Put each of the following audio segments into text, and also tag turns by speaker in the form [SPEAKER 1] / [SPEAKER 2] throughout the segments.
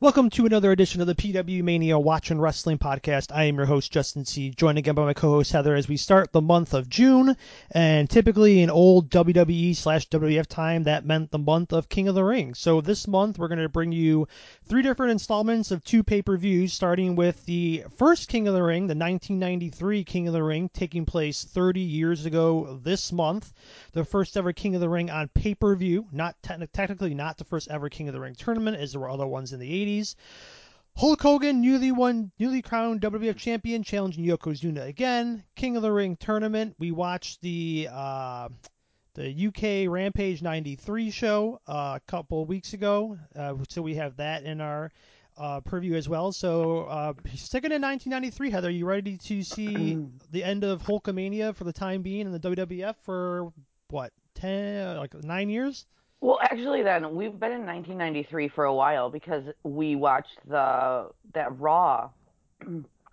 [SPEAKER 1] Welcome to another edition of the PW Mania Watching Rasslin Podcast. I am your host, Justin C., joined again by my co host, Heather, as we start the month of June. And typically in old WWE slash WWF time, that meant the month of King of the Ring. So this month, we're going to bring you three different installments of two pay per views, starting with the first King of the Ring, the 1993 King of the Ring, taking place 30 years ago this month. The first ever King of the Ring on pay per view, not te- technically not the first ever King of the Ring tournament, as there were other ones in the 80s. Hulk Hogan, newly won, newly crowned WWF champion, challenging Yokozuna again. King of the Ring tournament. We watched the uh, the UK Rampage '93 show uh, a couple weeks ago, uh, so we have that in our uh, preview as well. So uh, sticking in 1993, Heather, you ready to see the end of Hulkamania for the time being in the WWF for what ten, like nine years?
[SPEAKER 2] Well, actually, then we've been in 1993 for a while because we watched the that Raw.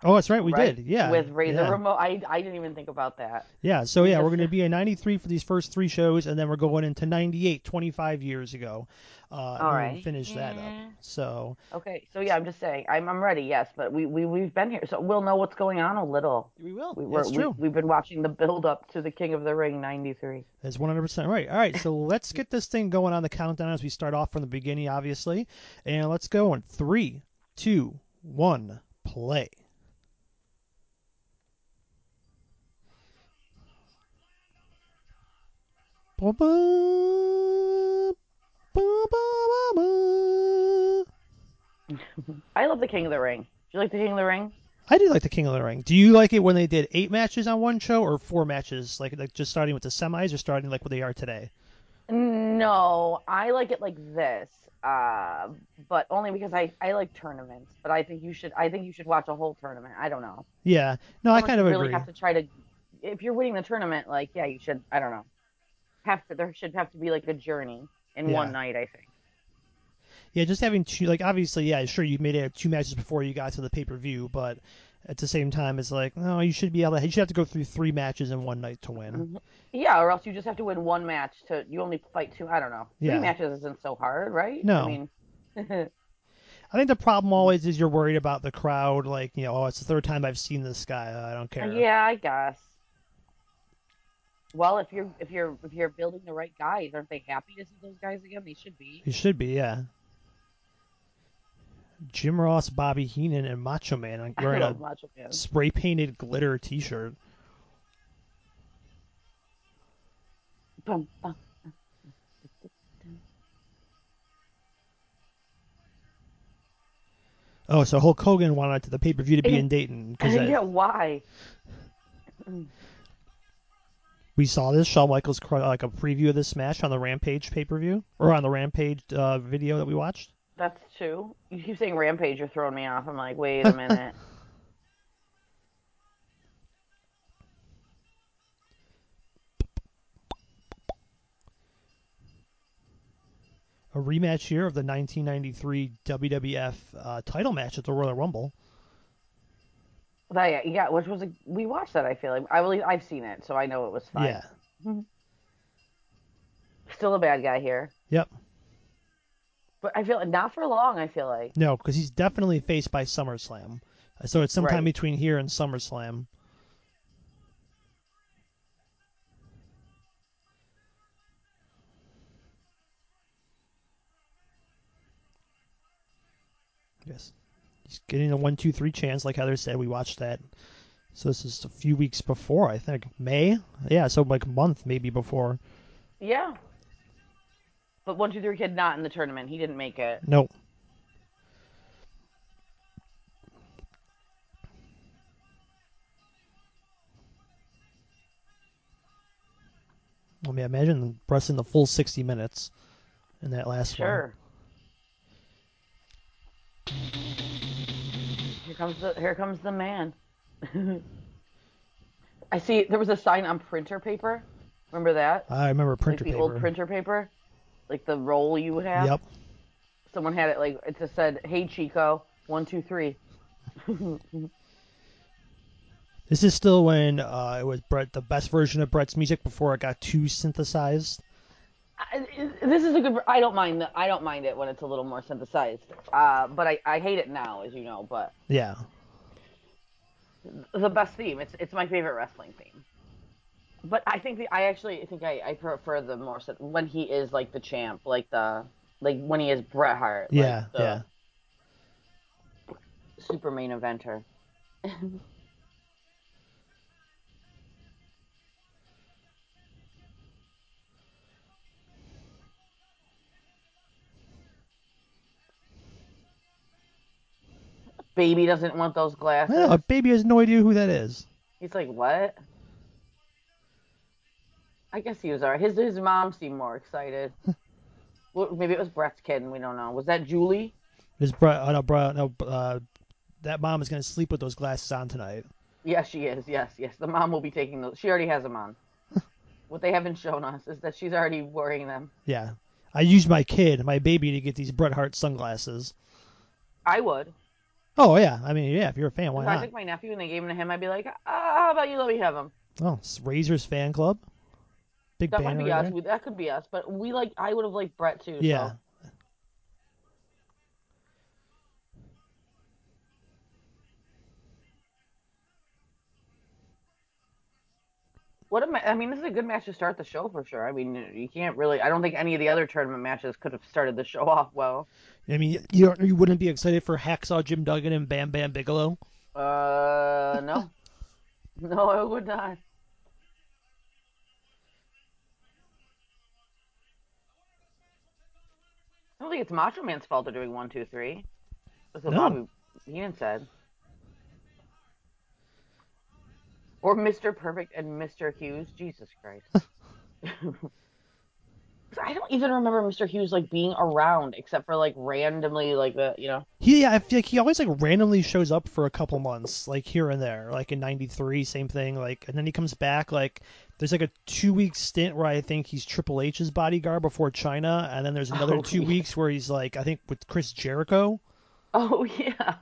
[SPEAKER 1] Oh, that's right, we
[SPEAKER 2] right?
[SPEAKER 1] did. Yeah,
[SPEAKER 2] With Razor
[SPEAKER 1] yeah.
[SPEAKER 2] Remote. I I didn't even think about that.
[SPEAKER 1] Yeah, so yeah, we're going to be in 93 for these first three shows, and then we're going into 98, 25 years ago. Uh, we
[SPEAKER 2] right.
[SPEAKER 1] finish that up. So
[SPEAKER 2] Okay, so yeah, I'm just saying I'm I'm ready. Yes, but we we we've been here, so we'll know what's going on a little.
[SPEAKER 1] we will.
[SPEAKER 2] We were
[SPEAKER 1] That's true.
[SPEAKER 2] We, we've been watching the build up to the King of the Ring '93.
[SPEAKER 1] That's 100% right. All right, so let's get this thing going on the countdown as we start off from the beginning, obviously. And let's go in three, two, one, play. Ba-ba-ba-ba.
[SPEAKER 2] I love the King of the Ring. Do you like the King of the Ring?
[SPEAKER 1] I do like the King of the Ring. Do you like it when they did eight matches on one show or four matches, like like just starting with the semis or starting like what they are today?
[SPEAKER 2] No, I like it like this. Uh, but only because I, I like tournaments. But I think you should I think you should watch a whole tournament. I don't know.
[SPEAKER 1] Yeah, no, I kind of
[SPEAKER 2] really
[SPEAKER 1] agree.
[SPEAKER 2] have to try to if you're winning the tournament like yeah you should i don't know have to there should have to be like a journey in
[SPEAKER 1] Yeah.
[SPEAKER 2] one night i think
[SPEAKER 1] Yeah, just having two, like obviously, yeah, sure, you made it two matches before you got to the pay per view, but at the same time, it's like no, you should be able to. You should have to go through three matches in one night to win.
[SPEAKER 2] Mm-hmm. yeah or else you just have to win one match to you only fight two i don't know
[SPEAKER 1] Yeah.
[SPEAKER 2] three matches isn't so hard right
[SPEAKER 1] No.
[SPEAKER 2] i mean
[SPEAKER 1] I think the problem always is you're worried about the crowd, like you know, oh, it's the third time I've seen this guy, I don't care.
[SPEAKER 2] yeah i guess well if you're if you're if you're building the right guys aren't they happy to see those guys again they should be
[SPEAKER 1] He should be, yeah. Jim Ross, Bobby Heenan, and Macho Man wearing a
[SPEAKER 2] Macho Man.
[SPEAKER 1] spray painted glitter T-shirt.
[SPEAKER 2] Bum, bum.
[SPEAKER 1] Oh, so Hulk Hogan wanted to the pay per view to be in Dayton because
[SPEAKER 2] yeah why
[SPEAKER 1] we saw this Shawn Michaels like a preview of this match on the Rampage pay per view or on the Rampage uh, video that we watched.
[SPEAKER 2] That's true. You keep saying Rampage, you're throwing me off. I'm like, wait a minute.
[SPEAKER 1] A rematch here of the 1993 WWF uh, title match at the Royal Rumble.
[SPEAKER 2] That, yeah, which was a, we watched that. I feel like I believe I've seen it, so I know it was fine.
[SPEAKER 1] Yeah. Mm-hmm.
[SPEAKER 2] Still a bad guy here,
[SPEAKER 1] Yep.
[SPEAKER 2] but I feel not for long. I feel like
[SPEAKER 1] No, because he's definitely faced by SummerSlam. So it's sometime
[SPEAKER 2] Right.
[SPEAKER 1] between here and SummerSlam. Yes. He's getting a one, two, three chance, like Heather said. We watched that. So this is a few weeks before, I think. May? Yeah, so like a month maybe before.
[SPEAKER 2] yeah. But one, two, three kid not in the tournament. He didn't make it.
[SPEAKER 1] Nope. I mean, imagine pressing the full 60 minutes in that last one.
[SPEAKER 2] Sure. Here comes the here comes the man. I see. There was a sign on printer paper. Remember that?
[SPEAKER 1] I remember
[SPEAKER 2] Like
[SPEAKER 1] printer
[SPEAKER 2] the
[SPEAKER 1] paper.
[SPEAKER 2] old printer paper, like the roll you would have.
[SPEAKER 1] Yep.
[SPEAKER 2] Someone had it like it just said, "Hey Chico, one two three.
[SPEAKER 1] This is still when uh, it was Bret, the best version of Bret's music before it got too synthesized.
[SPEAKER 2] I, this is a good. I don't mind the, I don't mind it when it's a little more synthesized. Uh, but I, I hate it now, as you know. But
[SPEAKER 1] Yeah.
[SPEAKER 2] the best theme. It's it's my favorite wrestling theme. But I think the, I actually think I, I prefer the more when he is like the champ, like the like when he is Bret Hart. like
[SPEAKER 1] Yeah.
[SPEAKER 2] the
[SPEAKER 1] yeah.
[SPEAKER 2] Super main eventer. Baby doesn't want those glasses.
[SPEAKER 1] Well, a baby has no idea who that is.
[SPEAKER 2] He's like, what? I guess he was alright. His his mom seemed more excited. well, maybe it was Bret's kid, and we don't know. Was that Julie?
[SPEAKER 1] His bro, oh, no, bro, no, uh, that mom is gonna sleep with those glasses on tonight.
[SPEAKER 2] Yes, she is. Yes, yes. The mom will be taking those. She already has them on. what they haven't shown us is that she's already wearing them.
[SPEAKER 1] Yeah. I used my kid, my baby, to get these Bret Hart sunglasses.
[SPEAKER 2] I would.
[SPEAKER 1] Oh yeah, I mean yeah, if you're a fan, why
[SPEAKER 2] If I
[SPEAKER 1] not?
[SPEAKER 2] took my nephew and they gave him to him, I'd be like, ah, how about you let me have him?
[SPEAKER 1] Oh, it's Razor's fan club. Big
[SPEAKER 2] That might
[SPEAKER 1] banner
[SPEAKER 2] be
[SPEAKER 1] right
[SPEAKER 2] us.
[SPEAKER 1] there.
[SPEAKER 2] We, that could be us. But we like. I would have liked Bret too.
[SPEAKER 1] Yeah.
[SPEAKER 2] So. What a ma- I mean, this is a good match to start the show for sure. I mean, you can't really. I don't think any of the other tournament matches could have started the show off well.
[SPEAKER 1] I mean, you don't, you wouldn't be excited for Hacksaw Jim Duggan and Bam Bam Bigelow?
[SPEAKER 2] Uh, no, no, I would not. I don't think it's Macho Man's fault they're doing one, two, three. That's what
[SPEAKER 1] No.
[SPEAKER 2] Bobby Heenan said. Or Mr. Perfect and Mr. Hughes. Jesus Christ. I don't even remember Mr. Hughes like being around except for like randomly like the you know.
[SPEAKER 1] He, yeah, I feel like he always like randomly shows up for a couple months, like here and there. Like in '93, same thing. Like, and then he comes back. Like, there's like a two week stint where I think he's Triple H's bodyguard before Chyna, and then there's another
[SPEAKER 2] Oh,
[SPEAKER 1] two
[SPEAKER 2] yeah.
[SPEAKER 1] weeks where he's like, I think with Chris Jericho.
[SPEAKER 2] Oh yeah.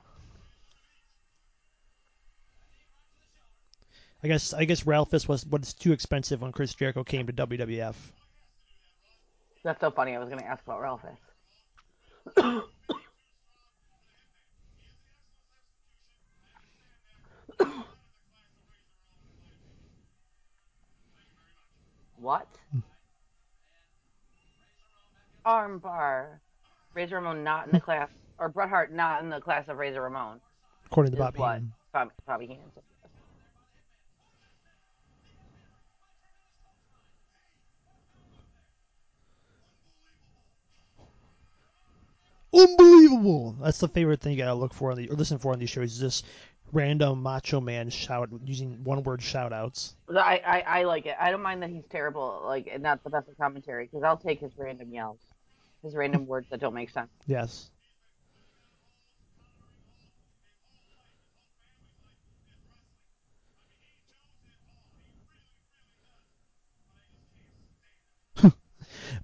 [SPEAKER 1] I guess I guess Ralphus was was too expensive when Chris Jericho came to WWF.
[SPEAKER 2] That's so funny. I was gonna ask about Ralphus. what? Armbar. Razor Ramon not in the hmm. class, or Bret Hart not in the class of Razor Ramon.
[SPEAKER 1] According to
[SPEAKER 2] Is
[SPEAKER 1] Bob
[SPEAKER 2] what Bobby, Bobby Heenan
[SPEAKER 1] Unbelievable! That's the favorite thing you gotta look for on the or listen for on these shows. Is this random Macho Man shout using one word shout outs.
[SPEAKER 2] I, I, I like it. I don't mind that he's terrible, like and not the best at commentary, because I'll take his random yells, his random words that don't make sense.
[SPEAKER 1] Yes.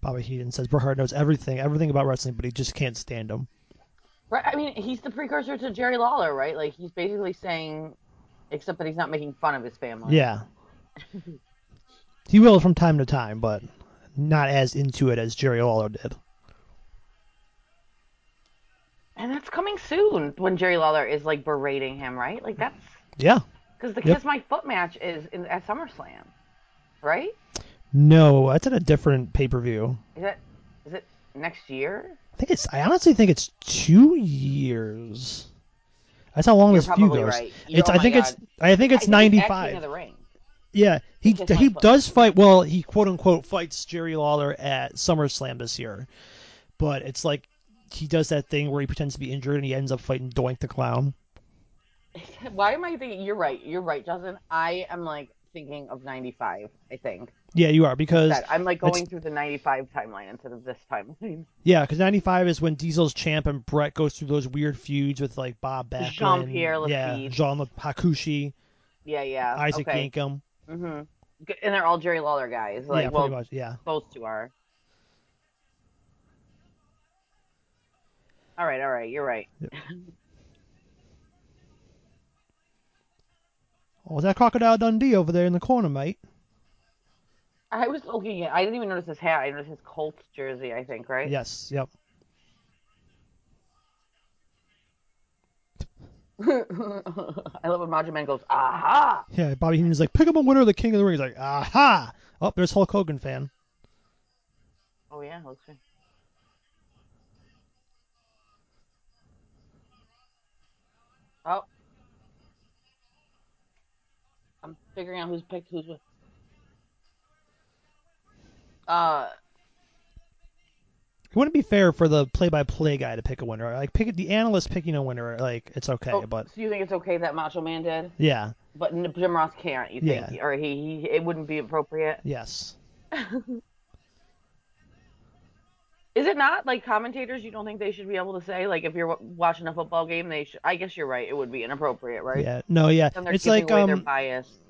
[SPEAKER 1] Bobby Heenan says Bret Hart knows everything, everything about wrestling, but he just can't stand him.
[SPEAKER 2] Right? I mean, he's the precursor to Jerry Lawler, right? Like he's basically saying, except that he's not making fun of his family.
[SPEAKER 1] Yeah. he will from time to time, but not as into it as Jerry Lawler did.
[SPEAKER 2] And that's coming soon when Jerry Lawler is like berating him, right? Like that's
[SPEAKER 1] Yeah.
[SPEAKER 2] because the
[SPEAKER 1] Yep.
[SPEAKER 2] Kiss My Foot match is in, at SummerSlam, right?
[SPEAKER 1] No, that's at a different pay per view.
[SPEAKER 2] Is that is it next year?
[SPEAKER 1] I think it's. I honestly think it's two years. That's how long
[SPEAKER 2] You're
[SPEAKER 1] this feud goes.
[SPEAKER 2] right.
[SPEAKER 1] It's.
[SPEAKER 2] oh
[SPEAKER 1] I think it's. I think it's
[SPEAKER 2] I think
[SPEAKER 1] ninety
[SPEAKER 2] at King of
[SPEAKER 1] five.
[SPEAKER 2] the Ring.
[SPEAKER 1] Yeah, he
[SPEAKER 2] My
[SPEAKER 1] he does fight. Well, he quote unquote fights Jerry Lawler at SummerSlam this year, but it's like he does that thing where he pretends to be injured and he ends up fighting Doink the Clown.
[SPEAKER 2] Why am I thinking? You're right. You're right, Justin. I am like thinking of '95. I think
[SPEAKER 1] Yeah, you are because
[SPEAKER 2] that I'm like going through the '95 timeline instead of this timeline.
[SPEAKER 1] yeah, because ninety five is when Diesel's champ and Bret goes through those weird feuds with like Bob Backlund,
[SPEAKER 2] Jean-Pierre
[SPEAKER 1] yeah,
[SPEAKER 2] Lafitte.
[SPEAKER 1] Jean Le- Hakushi,
[SPEAKER 2] Yeah, yeah.
[SPEAKER 1] Isaac
[SPEAKER 2] okay.
[SPEAKER 1] Yankem.
[SPEAKER 2] hmm And they're all Jerry Lawler guys. Like,
[SPEAKER 1] yeah,
[SPEAKER 2] well,
[SPEAKER 1] pretty much. Yeah.
[SPEAKER 2] those two are. All right, all right. You're right. Yep.
[SPEAKER 1] Oh, is that Crocodile Dundee over there in the corner, mate?
[SPEAKER 2] I was looking at. I didn't even notice his hat. I noticed his Colts jersey. I think right.
[SPEAKER 1] Yes. Yep.
[SPEAKER 2] I love when Macho Man goes, "Aha!"
[SPEAKER 1] Yeah. Bobby Heenan's like, pick up a winner of the King of the Ring. He's like, aha! Oh, there's Hulk Hogan fan.
[SPEAKER 2] Oh yeah, looks good. Oh, I'm figuring out who's picked who's with. Uh,
[SPEAKER 1] It wouldn't be fair for the play-by-play guy to pick a winner. Like, pick the analyst picking a winner. Like, it's okay,
[SPEAKER 2] oh,
[SPEAKER 1] but
[SPEAKER 2] so you think it's okay that Macho Man did,
[SPEAKER 1] yeah,
[SPEAKER 2] but Jim Ross can't? You think,
[SPEAKER 1] Yeah.
[SPEAKER 2] or he, he it wouldn't be appropriate?
[SPEAKER 1] yes.
[SPEAKER 2] Is it not like commentators? You don't think they should be able to say like if you're watching a football game, they should. I guess you're right. It would be inappropriate, right?
[SPEAKER 1] Yeah. No. Yeah. It's like um.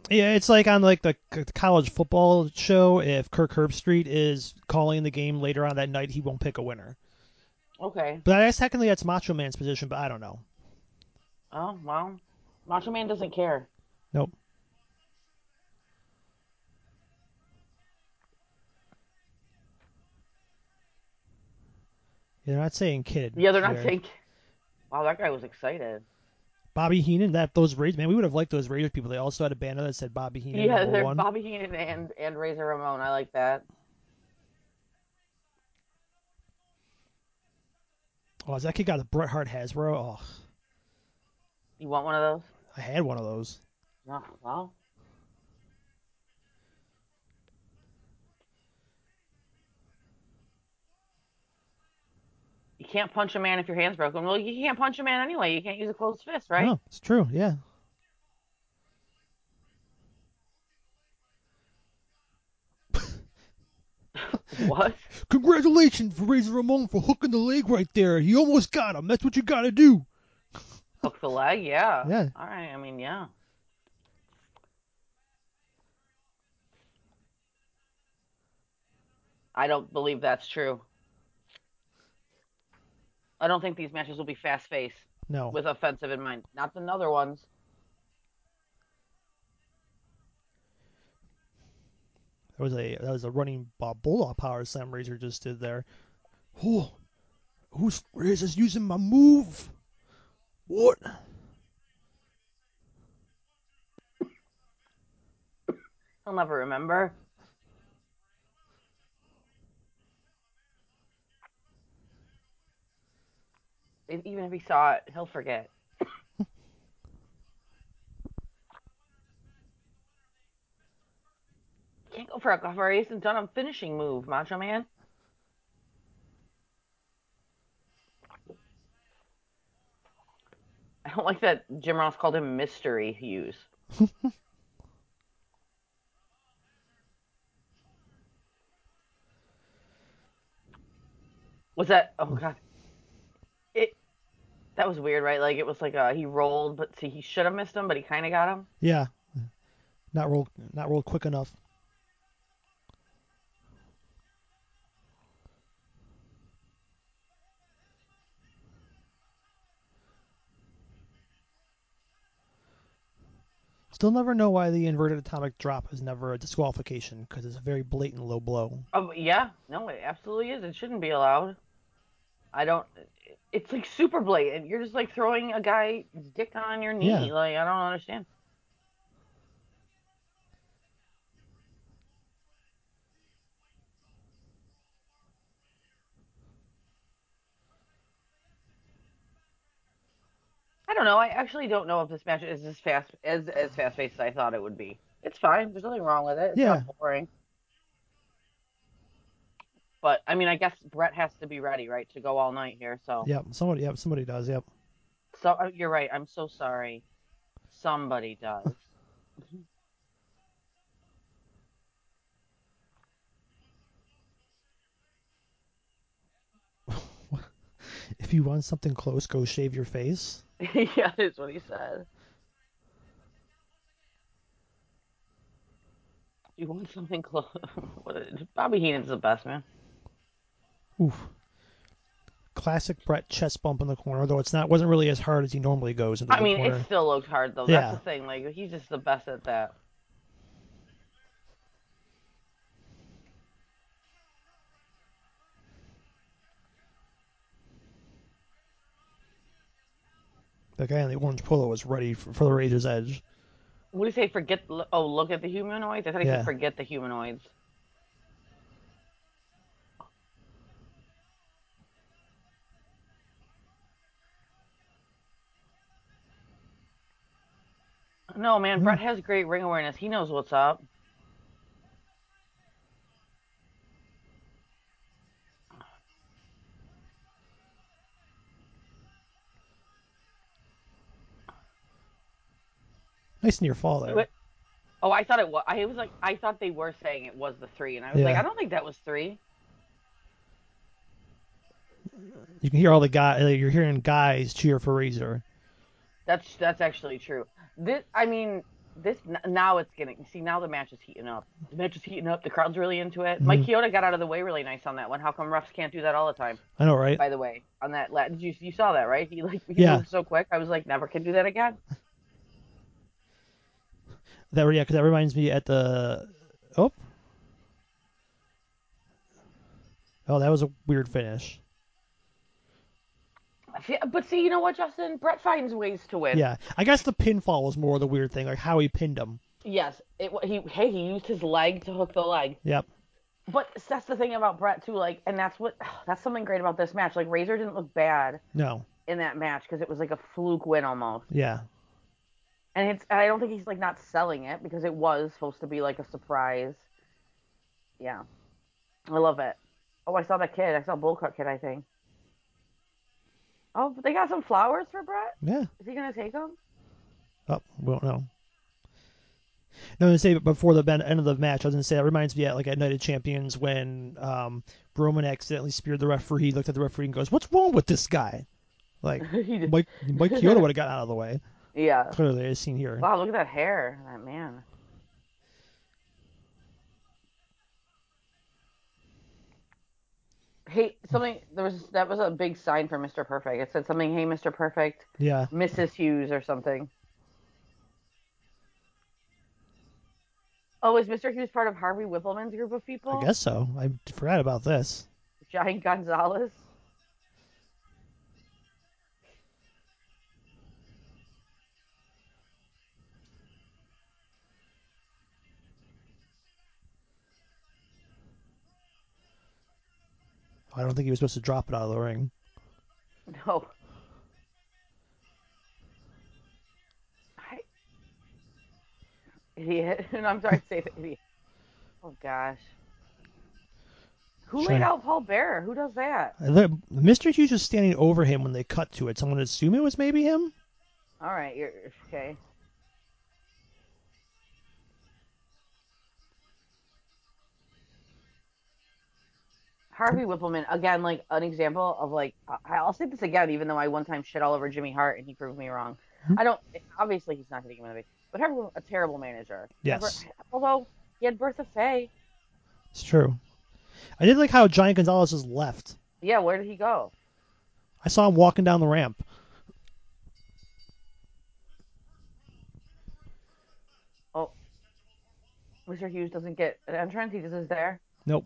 [SPEAKER 1] Yeah, it's like on like the college football show. If Kirk Herbstreit is calling the game later on that night, he won't pick a winner.
[SPEAKER 2] Okay.
[SPEAKER 1] But I guess technically that's Macho Man's position, but I don't know.
[SPEAKER 2] Oh well, Macho Man doesn't care.
[SPEAKER 1] Nope. They're not saying kid.
[SPEAKER 2] Yeah, they're not
[SPEAKER 1] here.
[SPEAKER 2] saying. Wow, that guy was excited.
[SPEAKER 1] Bobby Heenan. That those Raiders, man, we would have liked those Raiders people. They also had a banner that said Bobby Heenan
[SPEAKER 2] Yeah, they're
[SPEAKER 1] one.
[SPEAKER 2] Bobby Heenan and and Razor Ramon. I like that.
[SPEAKER 1] Oh, is that kid got a Bret Hart Hasbro? Oh,
[SPEAKER 2] You want one of those?
[SPEAKER 1] I had one of those.
[SPEAKER 2] No. Well. You can't punch a man if your hand's broken. Well, you can't punch a man anyway. You can't use a closed fist, right?
[SPEAKER 1] No, it's true. Yeah.
[SPEAKER 2] What?
[SPEAKER 1] Congratulations for Razor Ramon for hooking the leg right there. He almost got him. That's what you got to do.
[SPEAKER 2] Hook the leg? Yeah.
[SPEAKER 1] Yeah.
[SPEAKER 2] All right. I mean, yeah. I don't believe that's true. I don't think these matches will be fast paced
[SPEAKER 1] No.
[SPEAKER 2] with offensive in mind. Not the other ones.
[SPEAKER 1] That was a that was a running uh, bulldog power slam Razor just did there. Oh, who's Razor's using my move? What?
[SPEAKER 2] I'll never remember. If- Even if he saw it, he'll forget. Can't go for a cover. He hasn't done a finishing move, Macho Man. I don't like that Jim Ross called him Mystery Hughes. Was that? Oh god. It. That was weird, right? Like it was like uh he rolled, but see, he should have missed him, but he kind of got him.
[SPEAKER 1] Yeah. Not rolled not rolled quick enough. Still never know why the inverted atomic drop is never a disqualification because it's a very blatant low blow.
[SPEAKER 2] Oh yeah, no, it absolutely is. It shouldn't be allowed. I don't. It's like super blatant. You're just like throwing a guy's dick on your knee.
[SPEAKER 1] Yeah.
[SPEAKER 2] Like I don't understand. I don't know. I actually don't know if this match is as fast as as fast paced as I thought it would be. It's fine. There's nothing wrong with it. It's
[SPEAKER 1] Yeah.
[SPEAKER 2] not boring. But I mean, I guess Bret has to be ready, right, to go all night here. So,
[SPEAKER 1] Yep, somebody yep, somebody does, yep.
[SPEAKER 2] so uh, you're right. I'm so sorry. Somebody does.
[SPEAKER 1] If you want something close, go shave your face.
[SPEAKER 2] yeah, that's what he said. You want something close? what is, Bobby Heenan's the best man.
[SPEAKER 1] Oof. Classic Bret chest bump in the corner, though it's not wasn't really as hard as he normally goes.
[SPEAKER 2] I mean,
[SPEAKER 1] corner.
[SPEAKER 2] it still looked hard though.
[SPEAKER 1] Yeah.
[SPEAKER 2] That's the thing. Like he's just the best at that.
[SPEAKER 1] The guy in the orange polo is ready for, for the Razor's Edge.
[SPEAKER 2] What do you say? Forget. Oh, look at the humanoids. I thought he
[SPEAKER 1] yeah.
[SPEAKER 2] said forget the humanoids. No, man. Bret has great ring awareness. He knows what's up.
[SPEAKER 1] Nice near fall there.
[SPEAKER 2] Oh, I thought it was. I was like, I thought they were saying it was the three, and I was like, I don't think that was three.
[SPEAKER 1] You can hear all the guys. Uh, you're hearing guys cheer for Razor.
[SPEAKER 2] That's that's actually true. This, I mean, this now it's getting. See, now the match is heating up. The match is heating up. The crowd's really into it. Mike
[SPEAKER 1] Mhm.
[SPEAKER 2] Chioda got out of the way really nice on that one. How come refs can't do that all the time?
[SPEAKER 1] I know, right?
[SPEAKER 2] By the way, on that, la- did you you saw that right? He like he
[SPEAKER 1] Yeah.
[SPEAKER 2] moved so quick. I was like, never can do that again.
[SPEAKER 1] That yeah, 'cause that reminds me at the oh oh that was a weird finish.
[SPEAKER 2] See, But see, you know what, Justin? Bret finds ways to win.
[SPEAKER 1] Yeah, I guess the pinfall was more the weird thing, like how he pinned him.
[SPEAKER 2] Yes. It he hey he used his leg to hook the leg.
[SPEAKER 1] Yep.
[SPEAKER 2] But that's the thing about Bret too. Like, and that's what that's something great about this match. Like Razor didn't look bad
[SPEAKER 1] No.
[SPEAKER 2] in that match because it was like a fluke win almost.
[SPEAKER 1] Yeah.
[SPEAKER 2] And it's I don't think he's like not selling it because it was supposed to be like a surprise. Yeah. I love it. Oh, I saw that kid. I saw Bullcut kid, I think. Oh, they got some flowers for Bret?
[SPEAKER 1] Yeah.
[SPEAKER 2] Is he gonna take them?
[SPEAKER 1] Oh, we don't know. No, I was gonna say before the end of the match, I was gonna say that reminds me at like at Night of Champions when um, Roman accidentally speared the referee. He looked at the referee and goes, "What's wrong with this guy?" Like Mike Mike Chioda would have got out of the way.
[SPEAKER 2] yeah.
[SPEAKER 1] Clearly, as seen here.
[SPEAKER 2] Wow, look at that hair. That man. Hey, something there was that was a big sign for Mr. Perfect. It said something, "Hey, Mr. Perfect,
[SPEAKER 1] Yeah.
[SPEAKER 2] Mrs. Hughes" or something. Oh, is Mr. Hughes part of Harvey Wippleman's group of people?
[SPEAKER 1] I guess so. I forgot about this.
[SPEAKER 2] Giant Gonzalez.
[SPEAKER 1] I don't think he was supposed to drop it out of the ring.
[SPEAKER 2] No. I... Idiot. And I'm sorry to say that idiot. Oh gosh. Who laid out Paul Bearer? Who does that?
[SPEAKER 1] Mr. Hughes was standing over him when they cut to it. Someone would assume it was maybe him.
[SPEAKER 2] All right, you're okay. Harvey Wippleman again, like an example of like I- I'll say this again, even though I one time shit all over Jimmy Hart and he proved me wrong.
[SPEAKER 1] Hmm.
[SPEAKER 2] I don't obviously he's not going to him the but Harvey a terrible manager.
[SPEAKER 1] Yes.
[SPEAKER 2] Although he had Bertha Faye.
[SPEAKER 1] It's true. I did like how Giant Gonzalez just left.
[SPEAKER 2] Yeah, where did he go?
[SPEAKER 1] I saw him walking down the ramp.
[SPEAKER 2] Oh, Mr. Hughes doesn't get an entrance. He just is there.
[SPEAKER 1] Nope.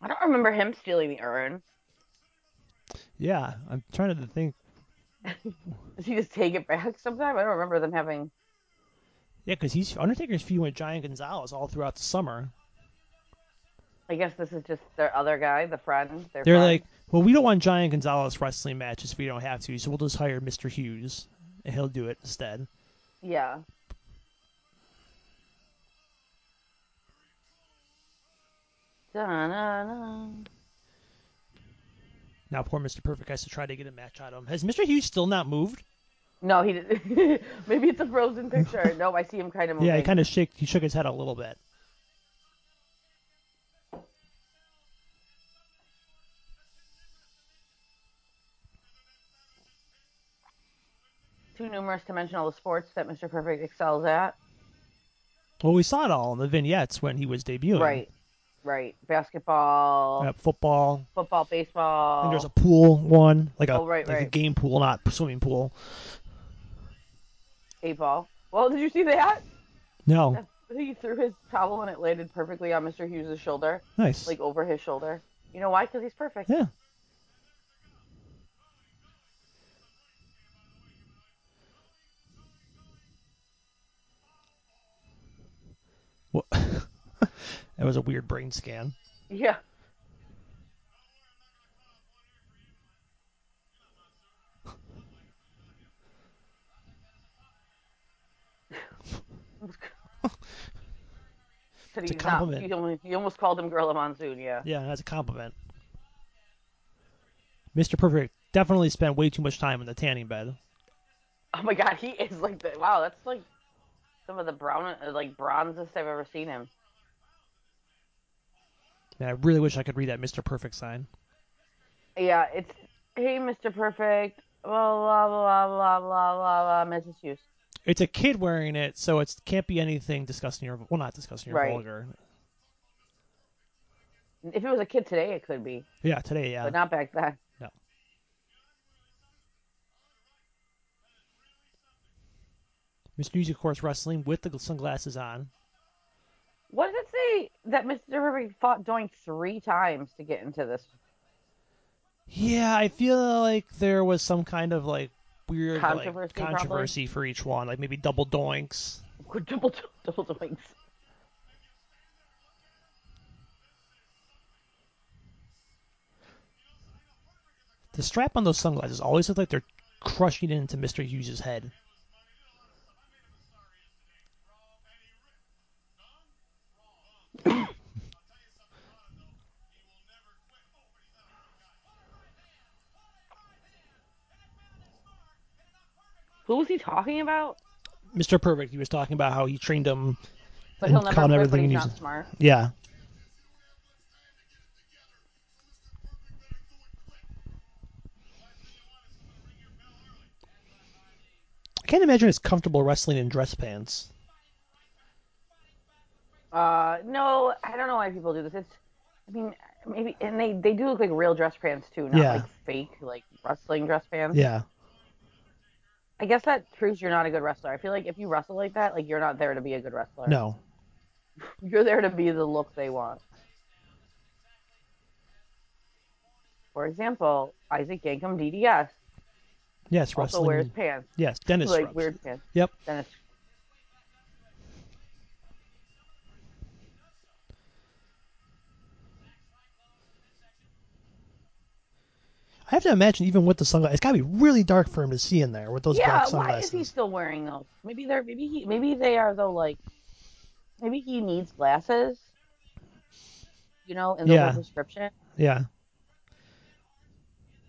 [SPEAKER 2] I don't remember him stealing the urn.
[SPEAKER 1] Yeah, I'm trying to think.
[SPEAKER 2] Does he just take it back sometime? I don't remember them having.
[SPEAKER 1] Yeah, because he's Undertaker's feud with Giant Gonzalez all throughout the summer.
[SPEAKER 2] I guess this is just their other guy, the friend. Their
[SPEAKER 1] They're
[SPEAKER 2] friend.
[SPEAKER 1] like, well, we don't want Giant Gonzalez wrestling matches if we don't have to, so we'll just hire Mr. Hughes and he'll do it instead.
[SPEAKER 2] yeah. Da-na-na.
[SPEAKER 1] Now poor Mr. Perfect has to try to get a match out of him. Has Mr. Hughes still not moved?
[SPEAKER 2] No, he didn't. Maybe it's a frozen picture. no, I see him kind of moving.
[SPEAKER 1] Yeah, he kind of shook. He shook his head a little bit.
[SPEAKER 2] Too numerous to mention all the sports that Mr. Perfect excels at.
[SPEAKER 1] Well, we saw it all in the vignettes when he was debuting.
[SPEAKER 2] Right. Right. Basketball,
[SPEAKER 1] Uh, football.
[SPEAKER 2] football, baseball.
[SPEAKER 1] And there's a pool one, like a
[SPEAKER 2] Oh, right,
[SPEAKER 1] like a game pool, not swimming pool.
[SPEAKER 2] eight ball. Well, did you see that?
[SPEAKER 1] No,
[SPEAKER 2] He threw his towel and it landed perfectly on Mr. Hughes' shoulder,
[SPEAKER 1] nice.
[SPEAKER 2] like over his shoulder. You know why? Because he's perfect.
[SPEAKER 1] yeah. That was a weird brain scan.
[SPEAKER 2] Yeah. Said
[SPEAKER 1] It's a
[SPEAKER 2] he's not-
[SPEAKER 1] compliment.
[SPEAKER 2] you, almost, you almost called him Gorilla Monsoon, yeah.
[SPEAKER 1] Yeah, that's a compliment. Mr. Perfect definitely spent way too much time in the tanning bed.
[SPEAKER 2] Oh my god, he is like the wow. That's like some of the brown, like bronzest I've ever seen him.
[SPEAKER 1] Man, I really wish I could read that Mr. Perfect sign.
[SPEAKER 2] Yeah, it's hey, Mr. Perfect. Blah blah blah blah blah blah blah. Mrs. Hughes.
[SPEAKER 1] It's a kid wearing it, so it can't be anything disgusting or well, not disgusting or
[SPEAKER 2] Right.
[SPEAKER 1] vulgar.
[SPEAKER 2] If it was a kid today, it could be,
[SPEAKER 1] Yeah, today, yeah.
[SPEAKER 2] but not back then.
[SPEAKER 1] No. Mr. Hughes, of course, wrestling with the sunglasses on.
[SPEAKER 2] What does it say that Mr. Perfect fought Doink three times to get into this
[SPEAKER 1] Yeah, I feel like there was some kind of like weird
[SPEAKER 2] Controversy, probably?
[SPEAKER 1] controversy for each one, like maybe double doinks.
[SPEAKER 2] double double Doinks?
[SPEAKER 1] The strap on those sunglasses always look like they're crushing into Mr. Hughes' head.
[SPEAKER 2] Who was he talking about?
[SPEAKER 1] Mr. Perfect, he was talking about how he trained him.
[SPEAKER 2] But
[SPEAKER 1] And
[SPEAKER 2] he'll never
[SPEAKER 1] called
[SPEAKER 2] quit, but
[SPEAKER 1] everything
[SPEAKER 2] he's
[SPEAKER 1] and
[SPEAKER 2] not
[SPEAKER 1] he's-
[SPEAKER 2] smart.
[SPEAKER 1] Yeah. I can't imagine it's comfortable wrestling in dress pants.
[SPEAKER 2] Uh, no, I don't know why people do this. It's, I mean, maybe, and they they do look like real dress pants too, not
[SPEAKER 1] Yeah.
[SPEAKER 2] like fake like wrestling dress pants.
[SPEAKER 1] Yeah.
[SPEAKER 2] I guess that proves you're not a good wrestler. I feel like if you wrestle like that, like you're not there to be a good wrestler.
[SPEAKER 1] No.
[SPEAKER 2] You're there to be the look they want. For example, Isaac Yankem DDS
[SPEAKER 1] Yes,
[SPEAKER 2] also
[SPEAKER 1] wrestling.
[SPEAKER 2] wears pants,
[SPEAKER 1] Yes, Dennis
[SPEAKER 2] like
[SPEAKER 1] scrubs.
[SPEAKER 2] weird pants.
[SPEAKER 1] Yep.
[SPEAKER 2] Dennis.
[SPEAKER 1] I have to imagine even with the sunglasses, it's got to be really dark for him to see in there with those
[SPEAKER 2] yeah,
[SPEAKER 1] black
[SPEAKER 2] why
[SPEAKER 1] sunglasses.
[SPEAKER 2] is he still wearing those? Maybe they're maybe he maybe they are though like maybe he needs glasses. You know, in the
[SPEAKER 1] Yeah.
[SPEAKER 2] prescription.
[SPEAKER 1] Yeah.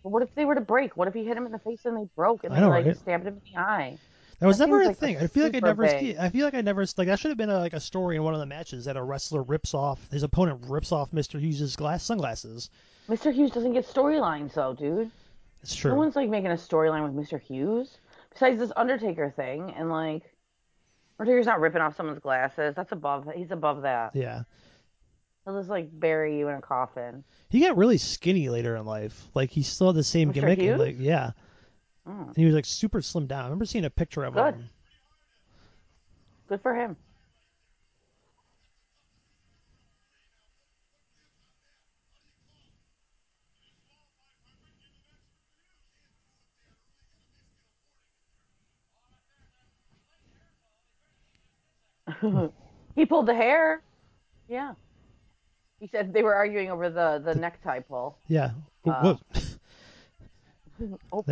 [SPEAKER 2] But what if they were to break? What if he hit him in the face and they broke and they
[SPEAKER 1] know,
[SPEAKER 2] like
[SPEAKER 1] right?
[SPEAKER 2] stabbed him in the eye?
[SPEAKER 1] That was
[SPEAKER 2] That
[SPEAKER 1] never a
[SPEAKER 2] like
[SPEAKER 1] thing. I feel like I never I feel like I never like that should have been a, like a story in one of the matches that a wrestler rips off his opponent rips off Mr. Hughes' glass sunglasses.
[SPEAKER 2] Mr. Hughes doesn't get storylines though, dude.
[SPEAKER 1] It's true.
[SPEAKER 2] No one's like making a storyline with Mr. Hughes besides this Undertaker thing, and like Undertaker's not ripping off someone's glasses. That's above. He's above that.
[SPEAKER 1] Yeah.
[SPEAKER 2] He'll just like bury you in a coffin.
[SPEAKER 1] He got really skinny later in life. Like he still had the same
[SPEAKER 2] Mr.
[SPEAKER 1] gimmick. and, like yeah,
[SPEAKER 2] Mm,
[SPEAKER 1] he was like super slim down. I remember seeing a picture of
[SPEAKER 2] Good.
[SPEAKER 1] him.
[SPEAKER 2] good for him. he pulled the hair. Yeah. He said they were arguing over the the necktie pull.
[SPEAKER 1] Yeah.
[SPEAKER 2] Uh, Oh.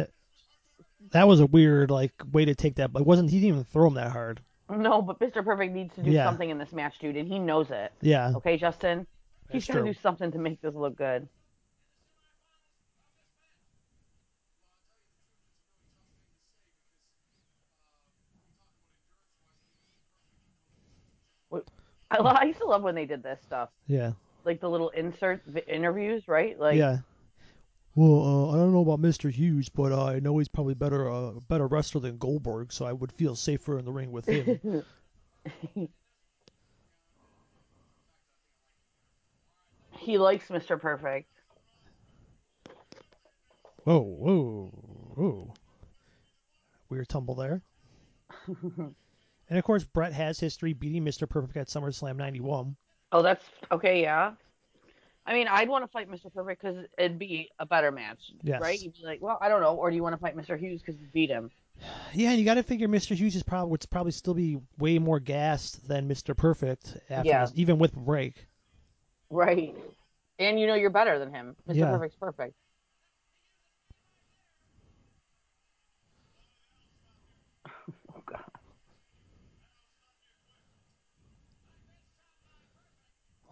[SPEAKER 1] That, that was a weird like way to take that. But wasn't he didn't even throw him that hard.
[SPEAKER 2] No, but Mr. Perfect needs to do
[SPEAKER 1] Yeah.
[SPEAKER 2] something in this match, dude, and he knows it.
[SPEAKER 1] Yeah.
[SPEAKER 2] Okay, Justin? He's
[SPEAKER 1] That's
[SPEAKER 2] got to
[SPEAKER 1] true.
[SPEAKER 2] do something to make this look good. Wait, I, lo- I used to love when they did this stuff,
[SPEAKER 1] Yeah.
[SPEAKER 2] like the little insert vi- interviews, right? Like,
[SPEAKER 1] yeah. Well, uh, I don't know about Mr. Hughes, but uh, I know he's probably better uh, better wrestler than Goldberg, so I would feel safer in the ring with him.
[SPEAKER 2] he likes Mr. Perfect.
[SPEAKER 1] whoa, whoa, whoa! Weird tumble there. and of course, Bret has history beating Mr. Perfect at SummerSlam '91.
[SPEAKER 2] Oh, that's okay, yeah. I mean, I'd want to fight Mr. Perfect because it'd be a better match,
[SPEAKER 1] Yes.
[SPEAKER 2] right? You'd be like, well, I don't know, or do you want to fight Mr. Hughes because you beat him?
[SPEAKER 1] Yeah, you got to figure Mr. Hughes is probably would probably still be way more gassed than Mr. Perfect after
[SPEAKER 2] Yeah.
[SPEAKER 1] this, even with break.
[SPEAKER 2] Right. And you know you're better than him. Mr.
[SPEAKER 1] Yeah.
[SPEAKER 2] Perfect's perfect.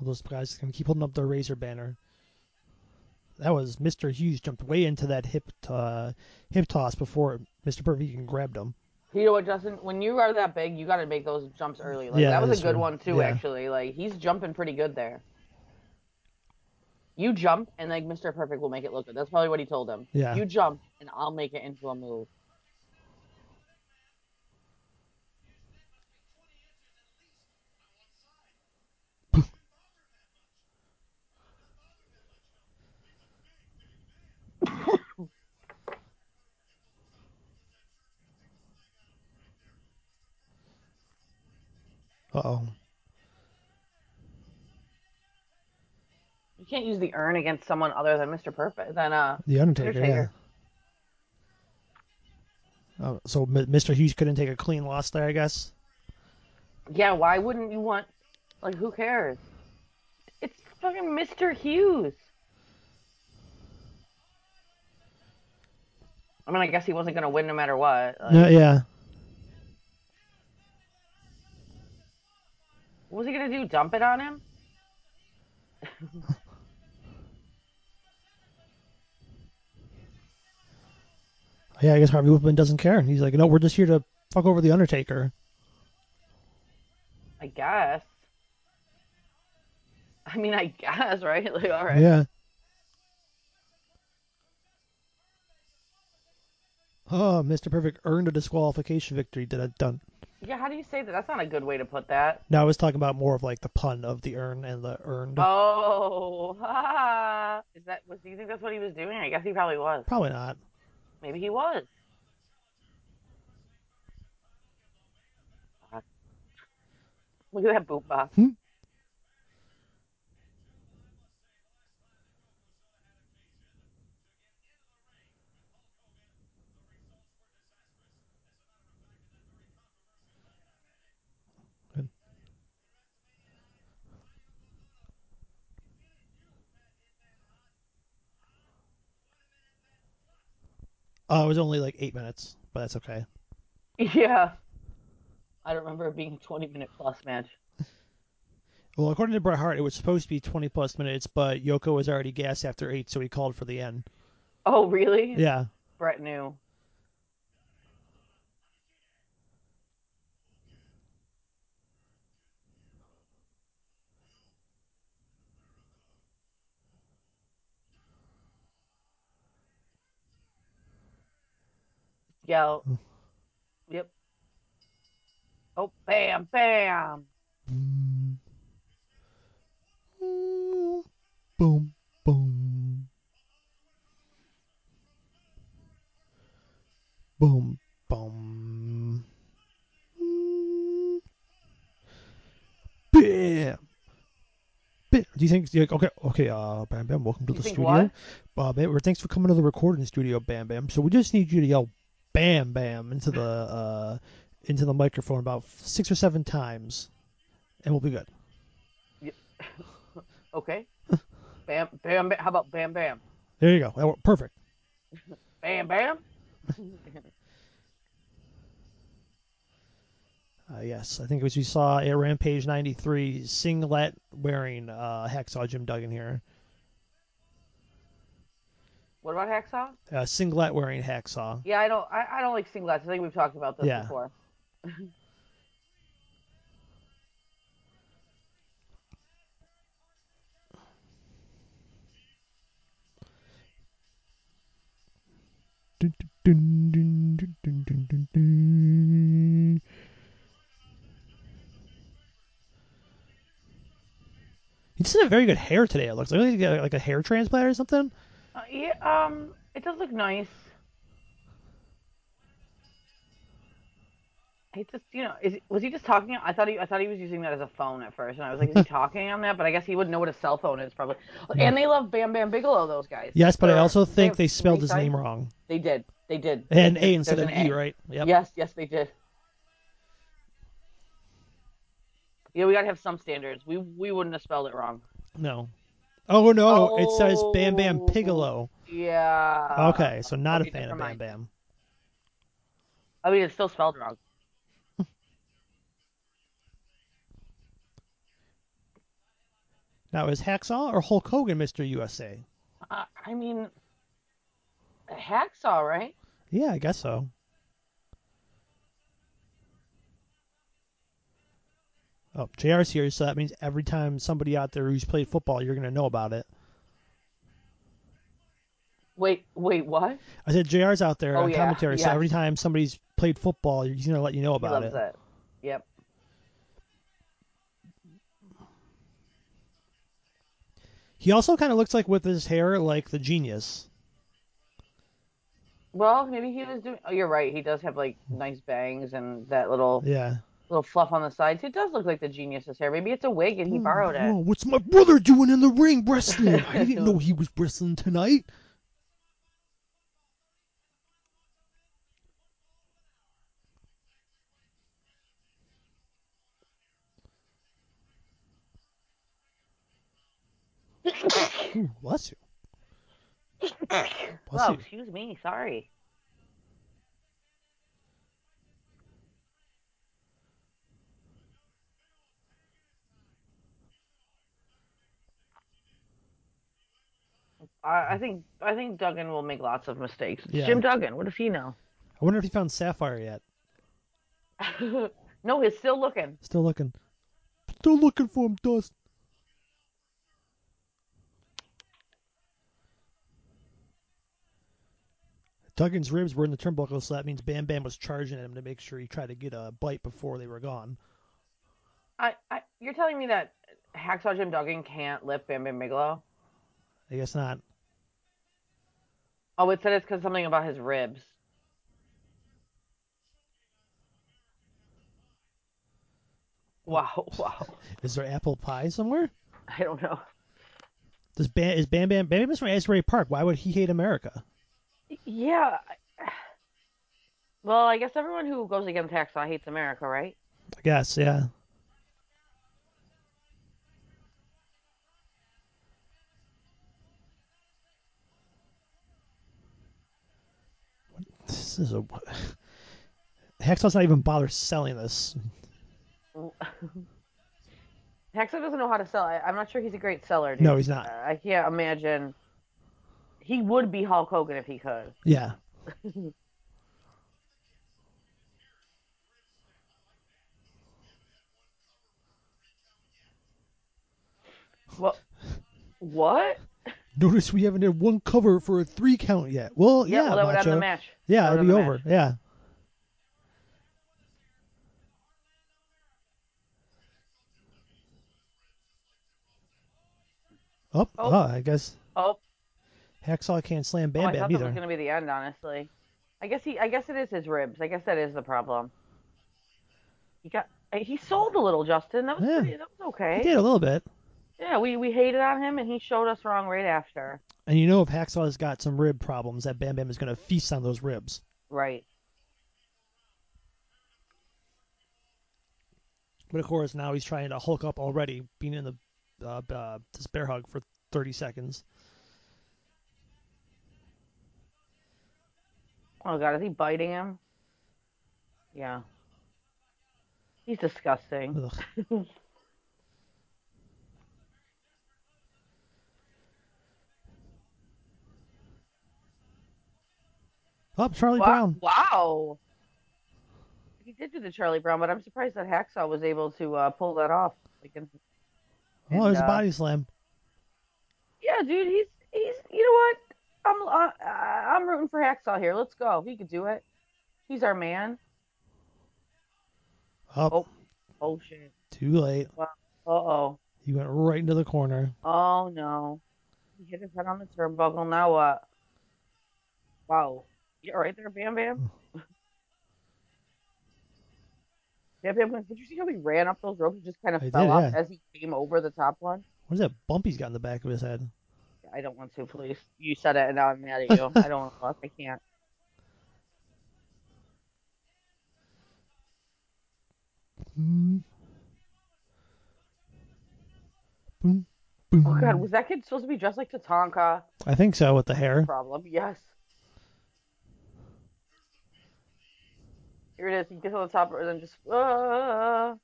[SPEAKER 1] Those guys can keep holding up their Razor banner. That was Mr. Hughes jumped way into that hip uh, hip toss before Mr. Perfect even grabbed him.
[SPEAKER 2] You know what, Justin? When you are that big, you got to make those jumps early. Like
[SPEAKER 1] Yeah,
[SPEAKER 2] that was a good
[SPEAKER 1] true.
[SPEAKER 2] one too.
[SPEAKER 1] Yeah.
[SPEAKER 2] Actually, like he's jumping pretty good there. You jump, and like Mr. Perfect will make it look good. That's probably what he told him.
[SPEAKER 1] Yeah.
[SPEAKER 2] You jump, and I'll make it into a move.
[SPEAKER 1] Uh oh.
[SPEAKER 2] You can't use the urn against someone other than Mr. Perfect. Than uh.
[SPEAKER 1] The Undertaker,
[SPEAKER 2] Undertaker.
[SPEAKER 1] yeah. Oh, so M- Mr. Hughes couldn't take a clean loss there, I guess.
[SPEAKER 2] Yeah. Why wouldn't you want? Like, who cares? It's fucking Mr. Hughes. I mean, I guess he wasn't gonna win no matter what. Like,
[SPEAKER 1] No, yeah.
[SPEAKER 2] What was he gonna do? Dump it on him?
[SPEAKER 1] Yeah, I guess Harvey Wippleman doesn't care. He's like, no, we're just here to fuck over the Undertaker.
[SPEAKER 2] I guess. I mean, I guess, right? Like, all right.
[SPEAKER 1] Yeah. Oh, Mr. Perfect earned a disqualification victory. Did it done?
[SPEAKER 2] Yeah, how do you say that? That's not a good way to put that.
[SPEAKER 1] No, I was talking about more of like the pun of the urn and the earned.
[SPEAKER 2] Oh, ha. Is that? Was do you think that's what he was doing? I guess he probably was.
[SPEAKER 1] Probably not.
[SPEAKER 2] Maybe he was. Look at that boot box.
[SPEAKER 1] Hmm. Oh, it was only like eight minutes, but that's okay.
[SPEAKER 2] Yeah. I don't remember it being a 20 minute plus match.
[SPEAKER 1] Well, according to Bret Hart, it was supposed to be 20 plus minutes, but Yoko was already gassed after eight, so he called for the end.
[SPEAKER 2] Oh, really?
[SPEAKER 1] Yeah.
[SPEAKER 2] Bret knew. Yell.
[SPEAKER 1] Hmm.
[SPEAKER 2] Yep. Oh, bam, bam.
[SPEAKER 1] Mm. Boom, boom. Boom, boom. Mm. Bam. Bam. Do you think? yeah, Okay, okay. Uh, Bam Bam, welcome to
[SPEAKER 2] You
[SPEAKER 1] the studio.
[SPEAKER 2] what?
[SPEAKER 1] Uh, Bam, thanks for coming to the recording studio, Bam Bam. So we just need you to yell "Bam Bam" into the uh into the microphone about six or seven times, and we'll be good. Yeah.
[SPEAKER 2] Okay. bam, bam, bam. How about bam, bam?
[SPEAKER 1] There you go. Perfect.
[SPEAKER 2] Bam, bam.
[SPEAKER 1] Uh, yes, I think as we saw at Rampage '93, singlet wearing uh, hacksaw Jim Duggan here.
[SPEAKER 2] What about hacksaw?
[SPEAKER 1] Uh, singlet wearing hacksaw.
[SPEAKER 2] Yeah, I don't. I, I don't like singlets. I think we've talked about this
[SPEAKER 1] Yeah.
[SPEAKER 2] before.
[SPEAKER 1] Dun, dun, dun, dun, dun, dun, dun, dun. He just had very good hair today. It looks like he got like a hair transplant or something.
[SPEAKER 2] Uh, yeah. Um. It does look nice. It's just, you know, is was he just talking? I thought he, I thought he was using that as a phone at first, and I was like, is he talking on that? But I guess he wouldn't know what a cell phone is, probably. And they love Bam Bam Bigelow, those guys.
[SPEAKER 1] Yes, but I
[SPEAKER 2] They're-
[SPEAKER 1] also think
[SPEAKER 2] have
[SPEAKER 1] they spelled his name wrong.
[SPEAKER 2] They did. They did.
[SPEAKER 1] And
[SPEAKER 2] There's-
[SPEAKER 1] A instead of
[SPEAKER 2] an
[SPEAKER 1] E, right? Yep.
[SPEAKER 2] Yes, yes, they did. Yeah, we gotta have some standards. We we wouldn't have spelled it wrong.
[SPEAKER 1] No. Oh no, it says Bam Bam
[SPEAKER 2] Oh.
[SPEAKER 1] Piccolo.
[SPEAKER 2] Yeah.
[SPEAKER 1] Okay, so not
[SPEAKER 2] okay,
[SPEAKER 1] a fan of Bam. Bam.
[SPEAKER 2] I mean, it's still spelled wrong.
[SPEAKER 1] Now is Hacksaw or Hulk Hogan Mr. USA?
[SPEAKER 2] Uh, I mean, hacksaw, right?
[SPEAKER 1] Yeah, I guess so. Oh, JR's here, so that means every time somebody out there who's played football, you're gonna know about it.
[SPEAKER 2] Wait, wait, what?
[SPEAKER 1] I said JR's out there
[SPEAKER 2] Oh,
[SPEAKER 1] on
[SPEAKER 2] yeah,
[SPEAKER 1] commentary, so every time somebody's played football, he's gonna let you know about
[SPEAKER 2] loves
[SPEAKER 1] it.
[SPEAKER 2] it. Yep.
[SPEAKER 1] He also kind of looks like with his hair like the genius.
[SPEAKER 2] Well, maybe he was doing. Oh, you're right. He does have like nice bangs and that little
[SPEAKER 1] Yeah.
[SPEAKER 2] Little fluff on the sides. It does look like the genius's hair. Maybe it's a wig and he oh, borrowed
[SPEAKER 1] Oh,
[SPEAKER 2] it.
[SPEAKER 1] what's my brother doing in the ring wrestling? I didn't know he was wrestling tonight. Ooh, bless you. Bless
[SPEAKER 2] Oh,
[SPEAKER 1] you.
[SPEAKER 2] excuse me. Sorry. I, I think I think Duggan will make lots of mistakes. It's
[SPEAKER 1] Yeah.
[SPEAKER 2] Jim Duggan. What does he know?
[SPEAKER 1] I wonder if he found Sapphire yet.
[SPEAKER 2] no, he's still looking.
[SPEAKER 1] Still looking. Still looking for him, Dust. Duggan's ribs were in the turnbuckle, so that means Bam Bam was charging at him to make sure he tried to get a bite before they were gone.
[SPEAKER 2] I, I you're telling me that Hacksaw Jim Duggan can't lift Bam Bam Bigelow?
[SPEAKER 1] I guess not.
[SPEAKER 2] Oh, it said it's because something about his ribs. Wow, wow.
[SPEAKER 1] Is there apple pie somewhere?
[SPEAKER 2] I don't know.
[SPEAKER 1] Does Bam is Bam Bam Bam Bam's from Asbury Park? Why would he hate America?
[SPEAKER 2] Yeah. Well, I guess everyone who goes against Hacksaw hates America, right?
[SPEAKER 1] I guess, yeah. This is a Hacksaw's not even bother selling this.
[SPEAKER 2] Hacksaw doesn't know how to sell. I, I'm not sure he's a great seller, dude.
[SPEAKER 1] No, he's not.
[SPEAKER 2] I can't imagine. He would be Hulk Hogan if he could.
[SPEAKER 1] Yeah.
[SPEAKER 2] What? What?
[SPEAKER 1] Notice we haven't had one cover for a three count yet. Well,
[SPEAKER 2] Yeah,
[SPEAKER 1] yeah,
[SPEAKER 2] well, that would end the match.
[SPEAKER 1] Yeah, it'd be over.
[SPEAKER 2] match.
[SPEAKER 1] Yeah. Oh,
[SPEAKER 2] Oh.
[SPEAKER 1] oh, I guess
[SPEAKER 2] Oh,
[SPEAKER 1] Hacksaw can't slam
[SPEAKER 2] oh,
[SPEAKER 1] Bam
[SPEAKER 2] I
[SPEAKER 1] Bam
[SPEAKER 2] thought that was gonna be the end. Honestly, I guess he. I guess it is his ribs. I guess that is the problem. He got. He sold a little, Justin. That was
[SPEAKER 1] Yeah.
[SPEAKER 2] pretty. That was okay.
[SPEAKER 1] He did a little bit.
[SPEAKER 2] Yeah, we we hated on him, and he showed us wrong right after.
[SPEAKER 1] And you know if Hacksaw's got some rib problems, that Bam Bam is going to feast on those ribs.
[SPEAKER 2] Right.
[SPEAKER 1] But of course, now he's trying to hulk up already, being in the uh, uh, this bear hug for 30 seconds.
[SPEAKER 2] Oh God, is he biting him? Yeah. He's disgusting.
[SPEAKER 1] Ugh. Oh, Charlie
[SPEAKER 2] Wow.
[SPEAKER 1] Brown.
[SPEAKER 2] Wow. He did do the Charlie Brown, but I'm surprised that Hacksaw was able to uh, pull that off. Like, in-
[SPEAKER 1] Oh, there's a
[SPEAKER 2] And, uh,
[SPEAKER 1] body slam.
[SPEAKER 2] yeah, dude, he's he's. You know what? I'm uh, I'm rooting for Hacksaw here. Let's go. He could do it. He's our man.
[SPEAKER 1] Up.
[SPEAKER 2] Oh. Oh shit.
[SPEAKER 1] Too late.
[SPEAKER 2] Uh oh.
[SPEAKER 1] He went right into the corner.
[SPEAKER 2] Oh no. He hit his head on the turnbuckle. Now what? Wow. You all right there, Bam Bam? Mm. Bam Bam, did you see how he ran up those ropes and just kind of
[SPEAKER 1] I
[SPEAKER 2] fell
[SPEAKER 1] did,
[SPEAKER 2] off
[SPEAKER 1] yeah.
[SPEAKER 2] as he came over the top one?
[SPEAKER 1] What is that bump he's got in the back of his head?
[SPEAKER 2] I don't want to, please. You said it, and now I'm mad at you. I don't want to look. I can't.
[SPEAKER 1] Boom. Boom. Boom.
[SPEAKER 2] Oh god, was that kid supposed to be dressed like Tatanka?
[SPEAKER 1] I think so with the hair.
[SPEAKER 2] Problem. Yes. Here it is. He gets on the top and then just. Uh...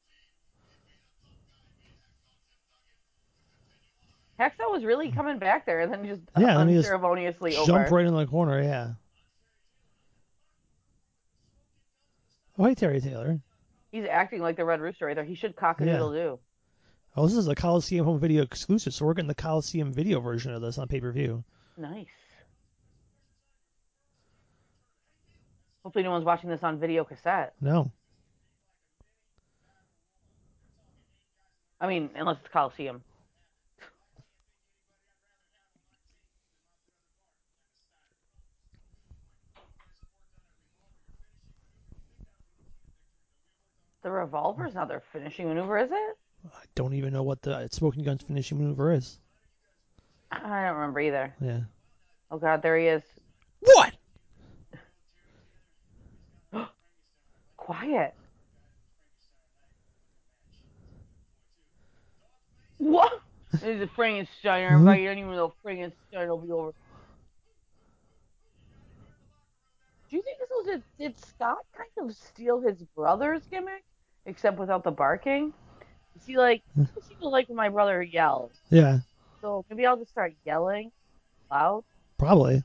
[SPEAKER 2] Hacksaw was really coming back there and then just
[SPEAKER 1] Yeah, just
[SPEAKER 2] unceremoniously over.
[SPEAKER 1] Jumped right in the corner. Yeah. Oh, hey Terry Taylor.
[SPEAKER 2] He's acting like the Red Rooster right there. He should cock a
[SPEAKER 1] Yeah.
[SPEAKER 2] doodle do.
[SPEAKER 1] Oh, this is a Coliseum home video exclusive, so we're getting the Coliseum video version of this on pay per view.
[SPEAKER 2] Nice. Hopefully, no one's watching this on video cassette.
[SPEAKER 1] No.
[SPEAKER 2] I mean, unless it's Coliseum. The revolver's not their finishing maneuver, is it?
[SPEAKER 1] I don't even know what the Smoking Gun's finishing maneuver is.
[SPEAKER 2] I don't remember either.
[SPEAKER 1] Yeah.
[SPEAKER 2] Oh god, there he is.
[SPEAKER 1] What?
[SPEAKER 2] Quiet. What? This is Frankenstein, everybody. Hmm? You don't even know Frankenstein will be over. Do you think this was a, did Scott kind of steal his brother's gimmick, except without the barking? Is he like, hmm. is what people like when my brother yells.
[SPEAKER 1] Yeah,
[SPEAKER 2] So maybe I'll just start yelling loud.
[SPEAKER 1] probably.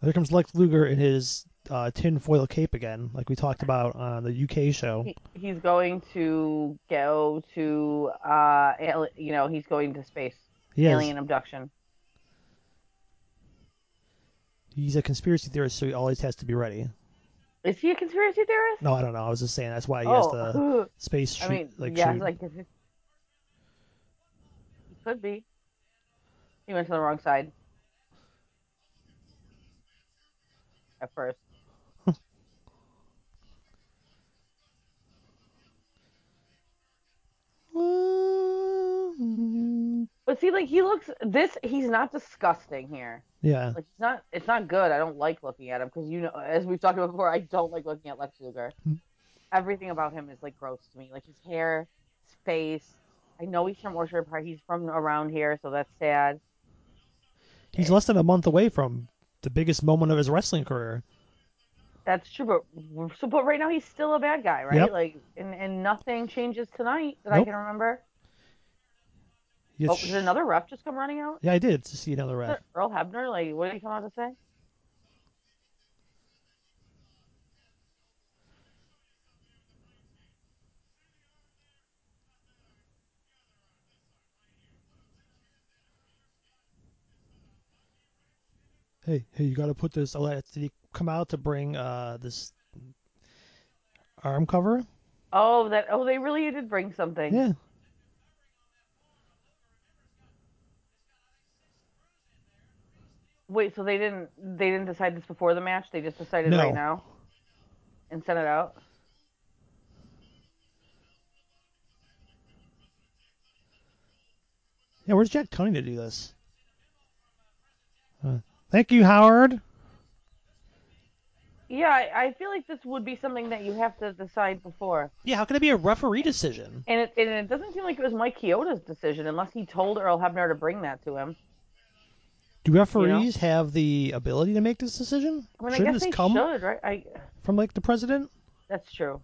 [SPEAKER 1] There comes Lex Luger in his uh, tinfoil cape again, like we talked about on the UK show.
[SPEAKER 2] He, he's going to go to, uh, ali- you know, he's going to space.
[SPEAKER 1] He is.
[SPEAKER 2] Alien abduction.
[SPEAKER 1] He's a conspiracy theorist, so he always has to be ready.
[SPEAKER 2] Is he a conspiracy theorist?
[SPEAKER 1] No, I don't know. I was just saying that's why he has the
[SPEAKER 2] oh,
[SPEAKER 1] space shoot.
[SPEAKER 2] I mean,
[SPEAKER 1] like
[SPEAKER 2] yeah,
[SPEAKER 1] shoot.
[SPEAKER 2] like he could be. He went to the wrong side at first. But see, like he looks this. He's not disgusting here.
[SPEAKER 1] yeah,
[SPEAKER 2] Like he's not. It's not good. I don't like looking at him because you know, as we've talked about before, I don't like looking at Lex Luger.
[SPEAKER 1] Hmm.
[SPEAKER 2] Everything about him is like gross to me. Like his hair, his face. I know he's from Orchard Park. He's from around here, so that's sad.
[SPEAKER 1] he's less than a month away from the biggest moment of his wrestling career.
[SPEAKER 2] That's true, but so but right now he's still a bad guy, right?
[SPEAKER 1] Yep.
[SPEAKER 2] Like, and and nothing changes tonight that I can remember.
[SPEAKER 1] He
[SPEAKER 2] Oh, did another ref just come running out?
[SPEAKER 1] yeah, I did to see another ref.
[SPEAKER 2] Earl Hebner, like, what did he come out to say?
[SPEAKER 1] Hey, hey, you got to put this. oh, Did he come out to bring uh this arm cover?
[SPEAKER 2] Oh, that. Oh, they really did bring something.
[SPEAKER 1] Yeah.
[SPEAKER 2] Wait, so they didn't they didn't decide this before the match? They just decided
[SPEAKER 1] No.
[SPEAKER 2] right now and sent it out.
[SPEAKER 1] Yeah, where's Jack Tunney to do this? Thank you, Howard.
[SPEAKER 2] Yeah, I, I feel like this would be something that you have to decide before.
[SPEAKER 1] Yeah, how can it be a referee decision?
[SPEAKER 2] And it and it doesn't seem like it was Mike Chioda's decision unless he told Earl Hebner to bring that to him.
[SPEAKER 1] Do referees have the ability to make this decision?
[SPEAKER 2] I mean, I
[SPEAKER 1] Shouldn't
[SPEAKER 2] guess
[SPEAKER 1] this
[SPEAKER 2] they
[SPEAKER 1] come
[SPEAKER 2] should, right? I
[SPEAKER 1] from like the president?
[SPEAKER 2] that's true.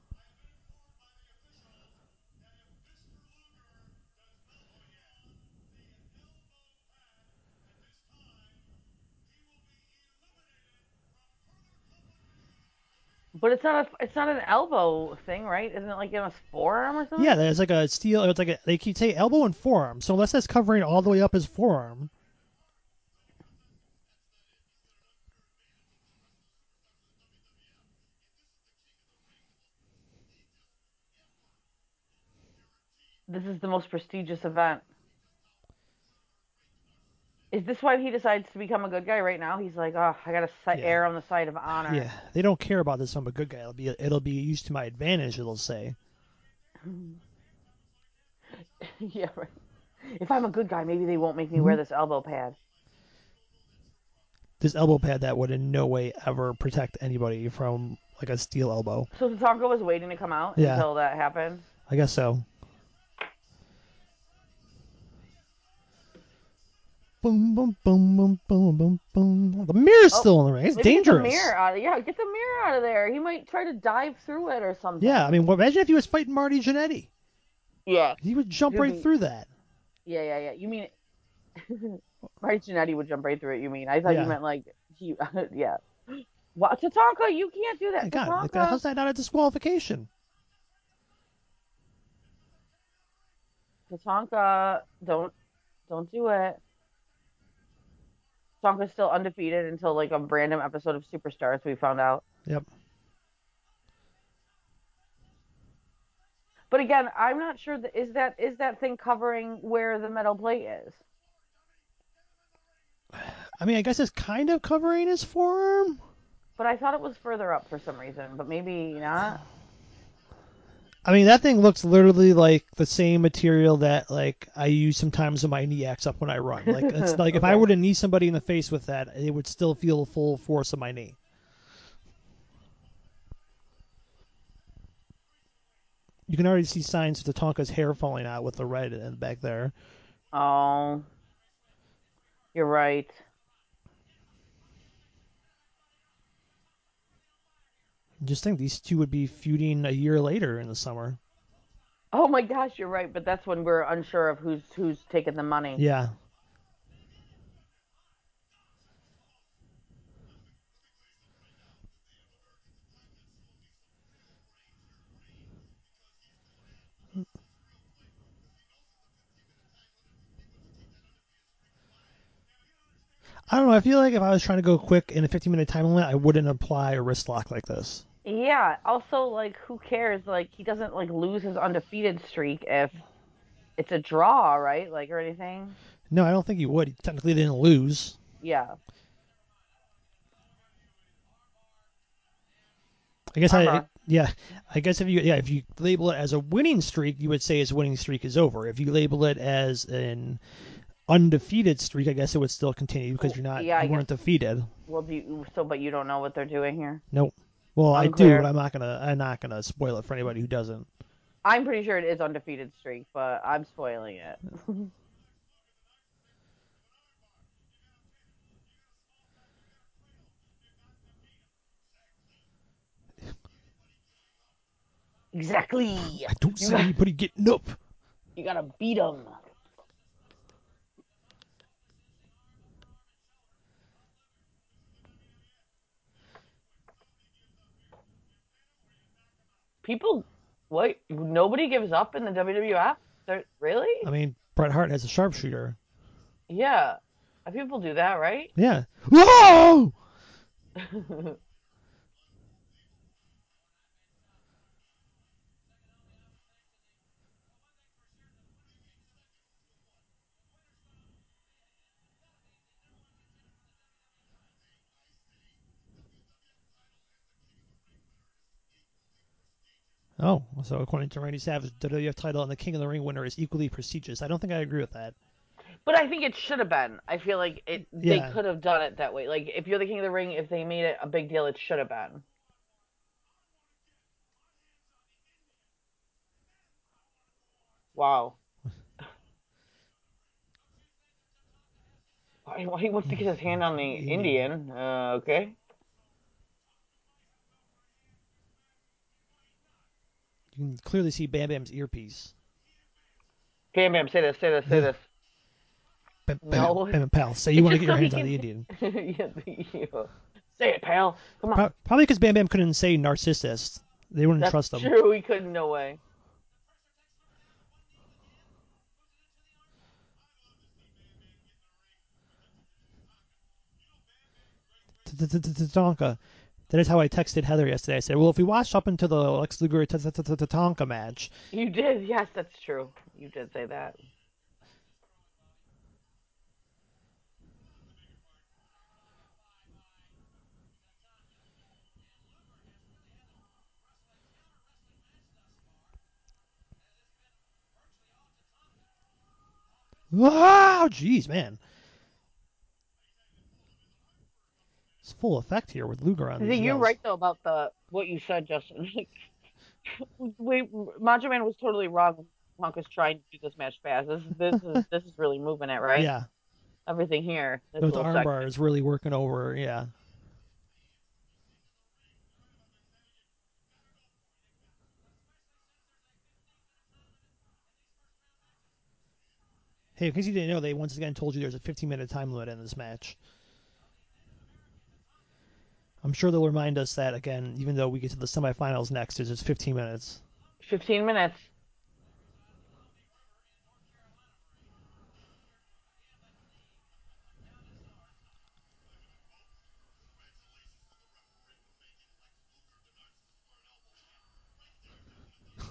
[SPEAKER 2] But it's not a it's not an elbow thing, right? Isn't it like in a forearm or something?
[SPEAKER 1] Yeah, there's like a steel. It's like a, they keep say elbow and forearm. So unless that's covering all the way up his forearm,
[SPEAKER 2] This is the most prestigious event. Is this why he decides to become a good guy right now? He's like, oh, I gotta si-
[SPEAKER 1] Yeah.
[SPEAKER 2] err on the side of honor.
[SPEAKER 1] yeah, they don't care about this. I'm a good guy. It'll be it'll be used to my advantage. It'll say.
[SPEAKER 2] yeah, right. If I'm a good guy, maybe they won't make me wear
[SPEAKER 1] Mm-hmm.
[SPEAKER 2] this elbow pad.
[SPEAKER 1] This elbow pad that would in no way ever protect anybody from like a steel elbow.
[SPEAKER 2] So Tatanka was waiting to come out
[SPEAKER 1] Yeah.
[SPEAKER 2] until that happened.
[SPEAKER 1] I guess so. Boom, boom, boom, boom, boom, boom, boom. The mirror's
[SPEAKER 2] Oh,
[SPEAKER 1] still in the ring. It's dangerous.
[SPEAKER 2] Get the mirror out of, yeah, get the mirror out of there. He might try to dive through it or something.
[SPEAKER 1] Yeah, I mean, imagine if he was fighting Marty Jannetty.
[SPEAKER 2] Yeah.
[SPEAKER 1] He would jump
[SPEAKER 2] He'd
[SPEAKER 1] right
[SPEAKER 2] be-
[SPEAKER 1] through that.
[SPEAKER 2] Yeah, yeah, yeah. You mean Marty Jannetty would jump right through it? You mean? I thought
[SPEAKER 1] Yeah.
[SPEAKER 2] you meant like he. yeah. What Tatanka? You can't do that.
[SPEAKER 1] God,
[SPEAKER 2] Tatanka.
[SPEAKER 1] how's that not a disqualification?
[SPEAKER 2] Tatanka, don't don't do it. Tatanka's still undefeated until like a random episode of Superstars. We found out.
[SPEAKER 1] Yep.
[SPEAKER 2] But again, I'm not sure that is that is that thing covering where the metal plate is.
[SPEAKER 1] I mean, I guess it's kind of covering his forearm.
[SPEAKER 2] But I thought it was further up for some reason. But maybe not.
[SPEAKER 1] I mean, that thing looks literally like the same material that like I use sometimes when my knee acts up when I run. Like it's like if I were to knee somebody in the face with that, it would still feel the full force of my knee. You can already see signs of Tatanka's hair falling out with the red in the back there.
[SPEAKER 2] Oh, you're right.
[SPEAKER 1] Just think these two would be feuding a year later in the summer.
[SPEAKER 2] Oh my gosh, you're right. But that's when we're unsure of who's who's taking the money.
[SPEAKER 1] Yeah. I don't know. I feel like if I was trying to go quick in a 15 minute time limit, I wouldn't apply a wrist lock like this.
[SPEAKER 2] Yeah. Also, like, who cares? Like, he doesn't like lose his undefeated streak if it's a draw, right? Like, or anything.
[SPEAKER 1] No, I don't think he would. He technically didn't lose.
[SPEAKER 2] Yeah.
[SPEAKER 1] I guess I,
[SPEAKER 2] Uh-huh.
[SPEAKER 1] yeah, I guess if you yeah if you label it as a winning streak, you would say his winning streak is over. If you label it as an undefeated streak, I guess it would still continue because you're not
[SPEAKER 2] Yeah, I
[SPEAKER 1] you weren't defeated.
[SPEAKER 2] Well, do you, so, but you don't know what they're doing here.
[SPEAKER 1] Nope. Well, I do, but I'm not gonna I'm not gonna spoil it for anybody who doesn't.
[SPEAKER 2] I'm pretty sure it is undefeated streak, but I'm spoiling it. exactly.
[SPEAKER 1] I don't see anybody getting up.
[SPEAKER 2] You gotta beat him. People, what? Nobody gives up in the WWF? They're, really?
[SPEAKER 1] I mean, Bret Hart has a sharpshooter.
[SPEAKER 2] Yeah. People do that, right?
[SPEAKER 1] Yeah. Whoa! Oh, so according to Randy Savage, the WWF title and the King of the Ring winner is equally prestigious. I don't think I agree with that.
[SPEAKER 2] But I think it should have been. I feel like it. They
[SPEAKER 1] Yeah.
[SPEAKER 2] could have done it that way. Like if you're the king of the ring, if they made it a big deal, it should have been. Wow. Why, why he wants to get his hand on the Indian? Uh, okay.
[SPEAKER 1] You can clearly see Bam Bam's earpiece.
[SPEAKER 2] Bam, bam. Say this. Say this. Say this.
[SPEAKER 1] Bam, bam,
[SPEAKER 2] No.
[SPEAKER 1] bam, bam, pal. Say you want to get your hands on the Indian.
[SPEAKER 2] yeah, the- Say it, pal. Come on.
[SPEAKER 1] Probably because Bam Bam couldn't say narcissist. They wouldn't
[SPEAKER 2] That's
[SPEAKER 1] trust him.
[SPEAKER 2] true. He couldn't. No way.
[SPEAKER 1] Tatanka. That is how I texted Heather yesterday. I said, "Well, if we watched up until the Lex Luger Tatanka match,
[SPEAKER 2] You did. Yes, that's true. You did say that.
[SPEAKER 1] wow, jeez, man, it's full effect here with Luger on
[SPEAKER 2] I
[SPEAKER 1] these
[SPEAKER 2] think you're right though about the what you said, Justin. Wait, Macho Man was totally wrong. Punk is trying to do this match fast. This, this is this is really moving it, right?
[SPEAKER 1] Yeah,
[SPEAKER 2] everything here. This
[SPEAKER 1] With the
[SPEAKER 2] little section.
[SPEAKER 1] armbar is really working over. Yeah. Hey, in case you didn't know, they once again told you there's a 15 minute time limit in this match. I'm sure they'll remind us that again, even though we get to the semifinals next, there's just 15 minutes.
[SPEAKER 2] 15 minutes.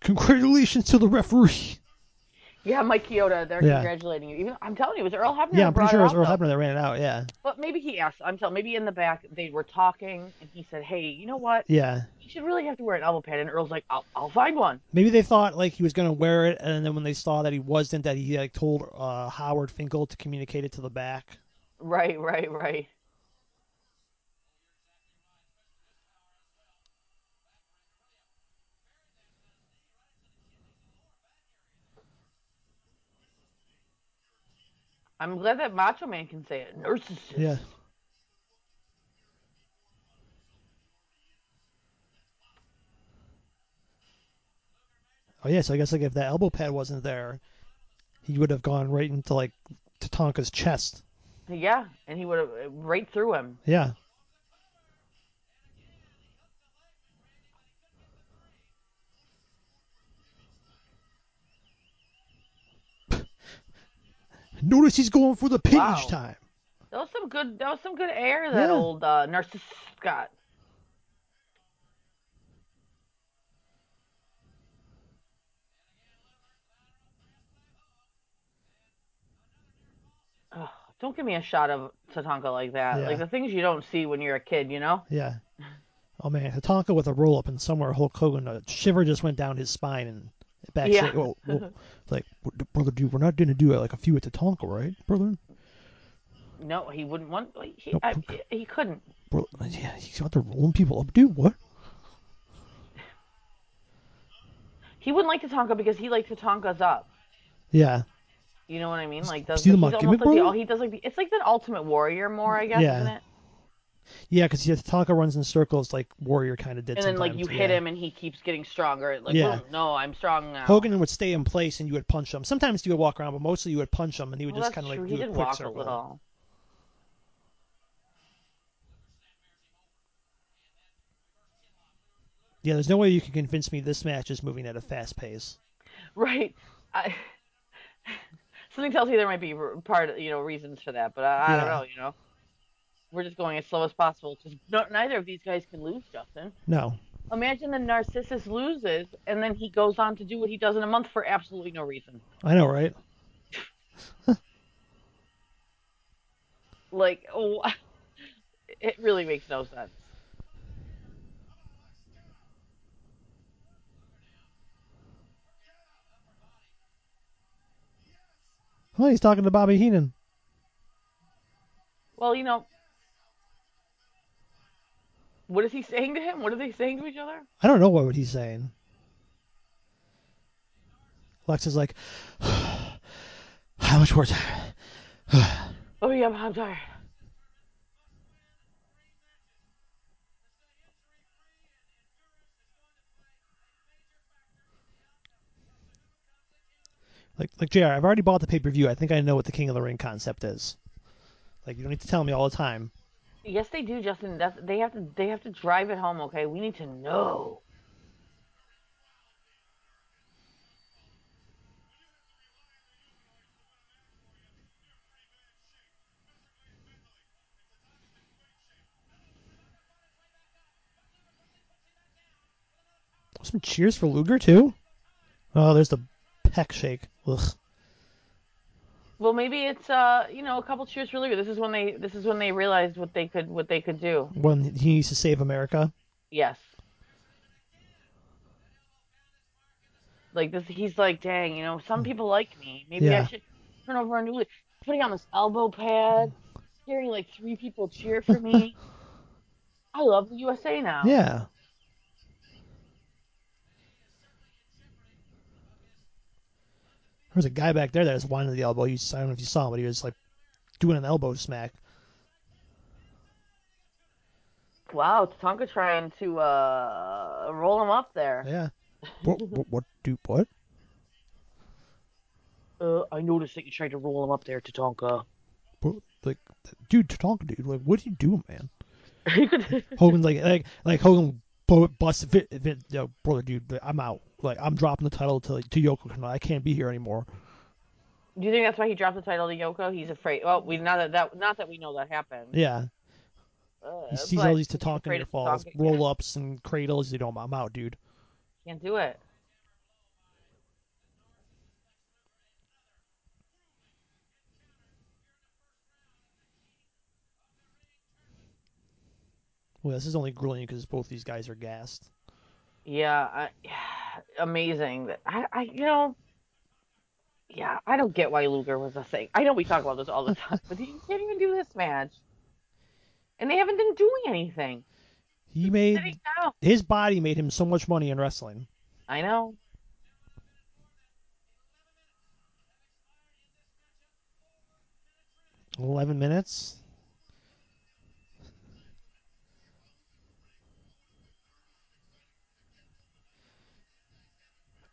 [SPEAKER 1] Congratulations to the referee.
[SPEAKER 2] Yeah, Mike Chioda, they're
[SPEAKER 1] Yeah.
[SPEAKER 2] congratulating you. Even I'm telling you, it was Earl Hebner.
[SPEAKER 1] Yeah, I'm pretty sure it was Earl
[SPEAKER 2] though.
[SPEAKER 1] Hebner that ran it out. Yeah.
[SPEAKER 2] But maybe he asked. I'm telling. Maybe in the back they were talking, and he said, "Hey, you know what?
[SPEAKER 1] Yeah.
[SPEAKER 2] You should really have to wear an elbow pad." And Earl's like, "I'll, I'll find one."
[SPEAKER 1] Maybe they thought like he was gonna wear it, and then when they saw that he wasn't, that he like told uh, Howard Finkel to communicate it to the back.
[SPEAKER 2] Right, right, right. I'm glad that Macho Man can say it. Narcissist.
[SPEAKER 1] Yeah. Oh yeah, so I guess like if that elbow pad wasn't there, he would have gone right into like Tatanka's chest.
[SPEAKER 2] Yeah, and he would have right through him.
[SPEAKER 1] Yeah. Notice he's going for the pin
[SPEAKER 2] Wow.
[SPEAKER 1] time.
[SPEAKER 2] That was some good. That was some good air that
[SPEAKER 1] Yeah.
[SPEAKER 2] old uh, narcissist got. Don't give me a shot of Tatanka like that.
[SPEAKER 1] Yeah.
[SPEAKER 2] Like the things you don't see when you're a kid, you know?
[SPEAKER 1] Yeah. Oh man, Tatanka with a roll up and somewhere Hulk Hogan a shiver just went down his spine and backstage.
[SPEAKER 2] Yeah.
[SPEAKER 1] Oh, oh, like brother, dude, we're not gonna do like a few with Tatanka, right, brother?
[SPEAKER 2] No, he wouldn't want. He,
[SPEAKER 1] Nope.
[SPEAKER 2] I, he couldn't.
[SPEAKER 1] Bro, yeah, he's out there rolling people up, dude. What?
[SPEAKER 2] He wouldn't like Tatanka because he liked Tatanka's up.
[SPEAKER 1] Yeah.
[SPEAKER 2] You know what I mean? Like does
[SPEAKER 1] See
[SPEAKER 2] he's almost like the, he does like the, it's like the Ultimate Warrior more, I guess,
[SPEAKER 1] Yeah.
[SPEAKER 2] isn't it?
[SPEAKER 1] Yeah, because yeah, Tatanka runs in circles like Warrior kind of did.
[SPEAKER 2] And then like
[SPEAKER 1] sometimes,
[SPEAKER 2] you hit
[SPEAKER 1] yeah.
[SPEAKER 2] him and he keeps getting stronger. Like
[SPEAKER 1] Yeah.
[SPEAKER 2] boom, no, I'm strong now.
[SPEAKER 1] Hogan would stay in place and you would punch him. Sometimes he would walk around, but mostly you would punch him and he would
[SPEAKER 2] well,
[SPEAKER 1] just
[SPEAKER 2] that's
[SPEAKER 1] kind of
[SPEAKER 2] true.
[SPEAKER 1] like
[SPEAKER 2] he
[SPEAKER 1] a
[SPEAKER 2] did
[SPEAKER 1] quick
[SPEAKER 2] walk
[SPEAKER 1] circle.
[SPEAKER 2] a little.
[SPEAKER 1] Yeah, there's no way you can convince me this match is moving at a fast pace.
[SPEAKER 2] Right. I, something tells me there might be r- part, of, you know, reasons for that, but I, I don't
[SPEAKER 1] Yeah.
[SPEAKER 2] know. You know, we're just going as slow as possible. Just no, neither of these guys can lose, Justin.
[SPEAKER 1] No.
[SPEAKER 2] Imagine the Narcissus loses, and then he goes on to do what he does in a month for absolutely no reason.
[SPEAKER 1] I know, right?
[SPEAKER 2] Like, oh, it really makes no sense.
[SPEAKER 1] Oh, he's talking to Bobby Heenan.
[SPEAKER 2] Well, you know, what is he saying to him? What are they saying to each other?
[SPEAKER 1] I don't know what he's saying. Lex is like, how much more time?
[SPEAKER 2] Oh yeah, I'm tired.
[SPEAKER 1] Like, like Jr. I've already bought the pay per view. I think I know what the King of the Ring concept is. Like, you don't need to tell me all the time.
[SPEAKER 2] Yes, they do, Justin. That's, they have to. They have to drive it home. Okay, we need to know.
[SPEAKER 1] Some cheers for Luger too. Oh, there's the peck shake. Ugh.
[SPEAKER 2] Well, maybe it's uh, you know, a couple cheers for Luger. This is when they. This is when they realized what they could. What they could do.
[SPEAKER 1] When he needs to save America.
[SPEAKER 2] Yes. Like this, he's like, dang, you know, some people like me. Maybe I should turn over a new leaf. Putting on this elbow pad, hearing like three people cheer for me. I love the USA now.
[SPEAKER 1] Yeah. There's a guy back there that was winding the elbow. He, I don't know if you saw him, but he was like doing an elbow smack.
[SPEAKER 2] Wow, Tatanka trying to uh roll him up there.
[SPEAKER 1] Yeah. what, what? What? Do what?
[SPEAKER 2] Uh, I noticed that you tried to roll him up there, Tatanka.
[SPEAKER 1] what like, dude, Tatanka, dude. Like, what are you doing, man? Hogan's like, like, like Hogan bu- busts Vin, Vin, yo, brother, dude. I'm out. Like, I'm dropping the title to to Yoko tonight. I can't be here anymore.
[SPEAKER 2] Do you think that's why he dropped the title to Yoko? He's afraid. Well, we not that, that not that we know that happened.
[SPEAKER 1] Yeah.
[SPEAKER 2] Uh,
[SPEAKER 1] He sees all these
[SPEAKER 2] he's
[SPEAKER 1] Tatanka falls,
[SPEAKER 2] Tatanka.
[SPEAKER 1] roll ups, and cradles. You know, I'm out, dude.
[SPEAKER 2] Can't do it.
[SPEAKER 1] Well, this is only grueling because both these guys are gassed.
[SPEAKER 2] Yeah, I, amazing. That I, I, you know, yeah, I don't get why Luger was a thing. I know we talk about this all the time, but you can't even do this match, and they haven't been doing anything.
[SPEAKER 1] He made his body made him so much money in wrestling.
[SPEAKER 2] I know.
[SPEAKER 1] Eleven minutes.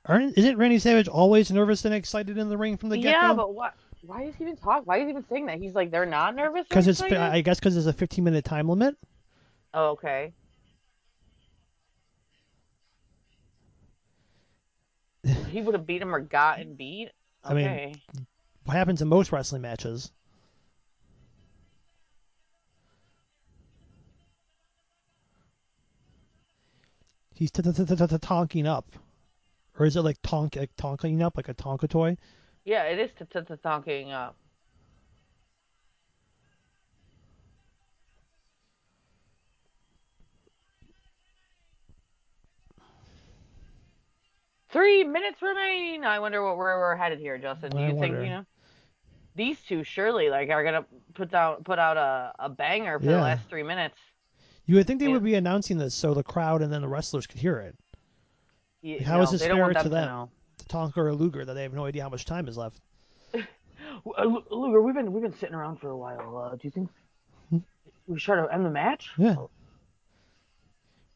[SPEAKER 1] Aren't, isn't Randy Savage always nervous and excited in the ring from the get go?
[SPEAKER 2] Yeah, but what? Why is he even talking? Why is he even saying that? He's like they're not nervous.
[SPEAKER 1] Because it's. I guess, because there's a 15 minute time limit.
[SPEAKER 2] Oh, okay. he would have beat him or gotten beat.
[SPEAKER 1] I mean- What happens in most wrestling matches? He's t- t- t- t- t- tonking up, or is it like tonk like tonking up like a Tonka toy?
[SPEAKER 2] yeah, it is t- t- t- talking up. Three minutes remain. I wonder what where we're headed here, Justin. Do
[SPEAKER 1] I
[SPEAKER 2] you think
[SPEAKER 1] wonder.
[SPEAKER 2] you know? These two surely like are gonna put down put out a, a banger for the last three minutes.
[SPEAKER 1] You would think they
[SPEAKER 2] Yeah.
[SPEAKER 1] would be announcing this so the crowd and then the wrestlers could hear it.
[SPEAKER 2] Y-
[SPEAKER 1] How
[SPEAKER 2] no,
[SPEAKER 1] is this
[SPEAKER 2] they
[SPEAKER 1] fair to
[SPEAKER 2] them
[SPEAKER 1] them? To Tonka or Luger that they have no idea how much time is left.
[SPEAKER 2] Uh, Luger, we've been we've been sitting around for a while. Uh, do you think
[SPEAKER 1] Hmm?
[SPEAKER 2] we should try to end the match?
[SPEAKER 1] Yeah.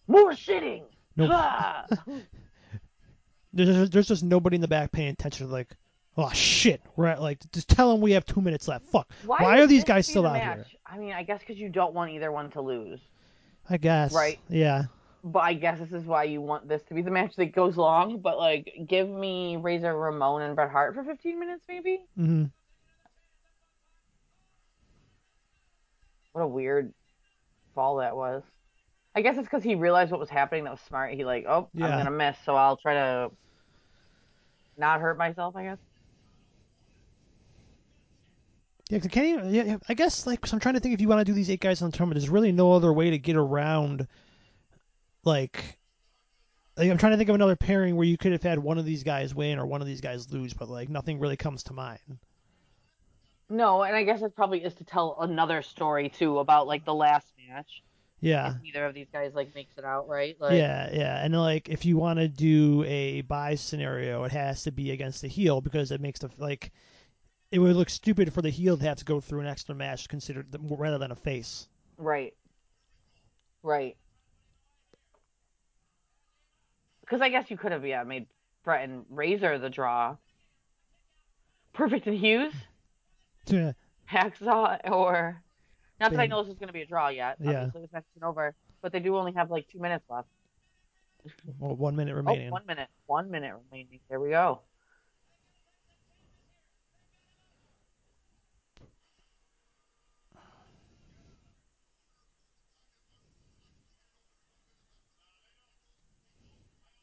[SPEAKER 2] More sitting.
[SPEAKER 1] Nope.
[SPEAKER 2] Ah!
[SPEAKER 1] There's, there's just nobody in the back paying attention. Like, oh shit, we're at like just tell them we have two minutes left. Fuck. Why,
[SPEAKER 2] would
[SPEAKER 1] are these guys still
[SPEAKER 2] the
[SPEAKER 1] out
[SPEAKER 2] match?
[SPEAKER 1] here?
[SPEAKER 2] I mean, I guess because you don't want either one to lose.
[SPEAKER 1] I guess.
[SPEAKER 2] Right.
[SPEAKER 1] Yeah.
[SPEAKER 2] But I guess this is why you want this to be the match that goes long. But like, give me Razor Ramon and Bret Hart for 15 minutes, maybe.
[SPEAKER 1] hmm
[SPEAKER 2] What a weird fall that was. I guess it's because he realized what was happening. That was smart. He like, oh,
[SPEAKER 1] Yeah.
[SPEAKER 2] I'm gonna miss, so I'll try to not hurt myself. I guess.
[SPEAKER 1] Yeah, can you, yeah, yeah, I guess like 'cause I'm trying to think if you want to do these eight guys on the tournament, there's really no other way to get around. Like, like, I'm trying to think of another pairing where you could have had one of these guys win or one of these guys lose, but like nothing really comes to mind.
[SPEAKER 2] No, and I guess it probably is to tell another story too about like the last match.
[SPEAKER 1] Yeah.
[SPEAKER 2] If neither of these guys like makes it out, right? Like,
[SPEAKER 1] yeah, yeah, and like if you want to do a buy scenario, it has to be against the heel because it makes the like it would look stupid for the heel to have to go through an extra match considered rather than a face.
[SPEAKER 2] Right. Right. Because I guess you could have yeah made Bret and Razor the draw. Perfect and Hughes,
[SPEAKER 1] Yeah,
[SPEAKER 2] Hacksaw, or not that I know this is going to be a draw yet.
[SPEAKER 1] Yeah.
[SPEAKER 2] Obviously, this match isn't over, but they do only have like two minutes left.
[SPEAKER 1] well, one minute
[SPEAKER 2] Oh,
[SPEAKER 1] remaining.
[SPEAKER 2] one minute. One minute remaining. There we go.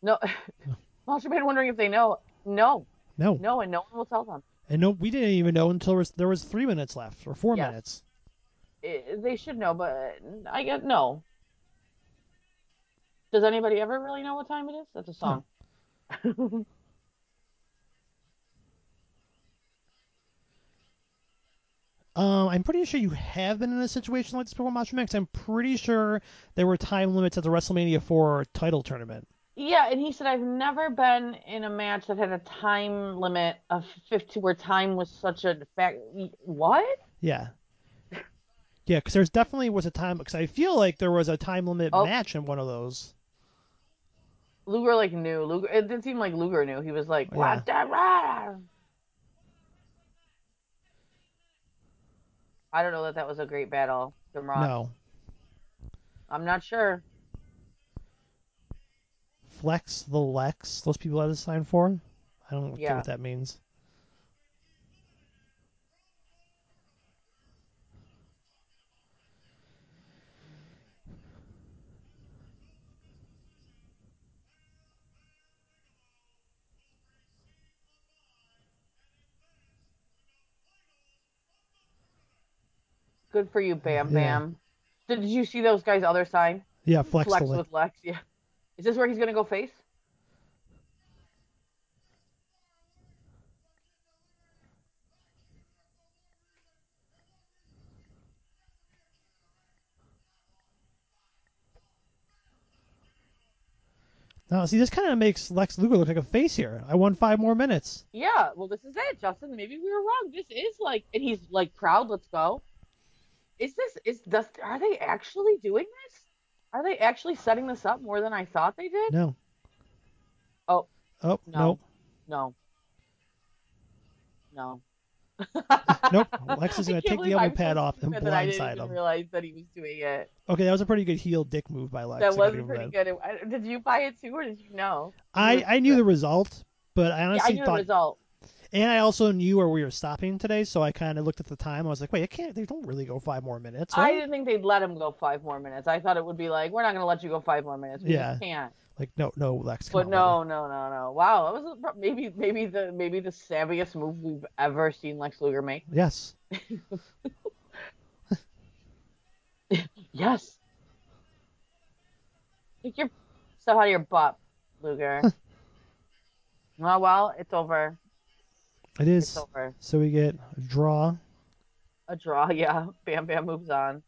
[SPEAKER 2] No. Well, should be wondering if they know. No,
[SPEAKER 1] No,
[SPEAKER 2] no, and no one will tell them.
[SPEAKER 1] and no, we didn't even know until there was, three minutes left or four
[SPEAKER 2] Yes.
[SPEAKER 1] minutes.
[SPEAKER 2] I they should know, but I get no. Does anybody ever really know what time it is? That's a song.
[SPEAKER 1] Um, I'm pretty sure you have been in a situation like this before, Macho Man. 'cause I'm pretty sure there were time limits at the WrestleMania 4 title tournament.
[SPEAKER 2] Yeah, and he said I've never been in a match that had a time limit of 50 where time was such a fact. What?
[SPEAKER 1] Yeah. Yeah, because there's definitely was a time because I feel like there was a time limit
[SPEAKER 2] Oh.
[SPEAKER 1] match in one of those.
[SPEAKER 2] Luger like knew. Luger. It didn't seem like Luger knew. He was like,
[SPEAKER 1] Yeah.
[SPEAKER 2] "What the?" rah?" I don't know that that was a great battle.
[SPEAKER 1] No.
[SPEAKER 2] I'm not sure.
[SPEAKER 1] Flex the Lex. Those people had to sign for. I don't get
[SPEAKER 2] Yeah.
[SPEAKER 1] what that means.
[SPEAKER 2] Good for you, Bam Bam. Did, did you see those guys' other sign?
[SPEAKER 1] Yeah, flex,
[SPEAKER 2] Flex
[SPEAKER 1] the
[SPEAKER 2] with Lex. Yeah. Is this where he's gonna go face?
[SPEAKER 1] Now, see, this kind of makes Lex Luger look like a face here. I won five more minutes.
[SPEAKER 2] Yeah. Well, this is it, Justin. Maybe we were wrong. This is like, and he's like proud. Let's go. Is this is does are they actually doing this? Are they actually setting this up more than I thought they did?
[SPEAKER 1] No.
[SPEAKER 2] Oh.
[SPEAKER 1] Oh,
[SPEAKER 2] No. No. No.
[SPEAKER 1] Nope. Lex is gonna take the elbow pad off and
[SPEAKER 2] stupid that I
[SPEAKER 1] blindside
[SPEAKER 2] didn't
[SPEAKER 1] him.
[SPEAKER 2] realize that he was doing it.
[SPEAKER 1] Okay, that was a pretty good heel dick move by Lex.
[SPEAKER 2] That was pretty
[SPEAKER 1] that.
[SPEAKER 2] good. Did you buy it too, or did you know?
[SPEAKER 1] I, I knew the result, but I honestly
[SPEAKER 2] Yeah, I knew the result.
[SPEAKER 1] And I also knew where we were stopping today, so I kind of looked at the time. I was like, wait, I can't. They don't really go five more minutes,
[SPEAKER 2] I didn't think they'd let him go five more minutes. I thought it would be like, we're not going to let you go five more minutes. We
[SPEAKER 1] Yeah.
[SPEAKER 2] just can't.
[SPEAKER 1] Like, no, no, Lex.
[SPEAKER 2] But no, no, no, no. Wow, that was maybe maybe the maybe the savviest move we've ever seen Lex Luger make.
[SPEAKER 1] Yes.
[SPEAKER 2] Yes. Take your stuff out of your butt, Luger. well, well, it's over.
[SPEAKER 1] It
[SPEAKER 2] It's over.
[SPEAKER 1] So we get a draw.
[SPEAKER 2] A draw, yeah. Bam Bam moves on.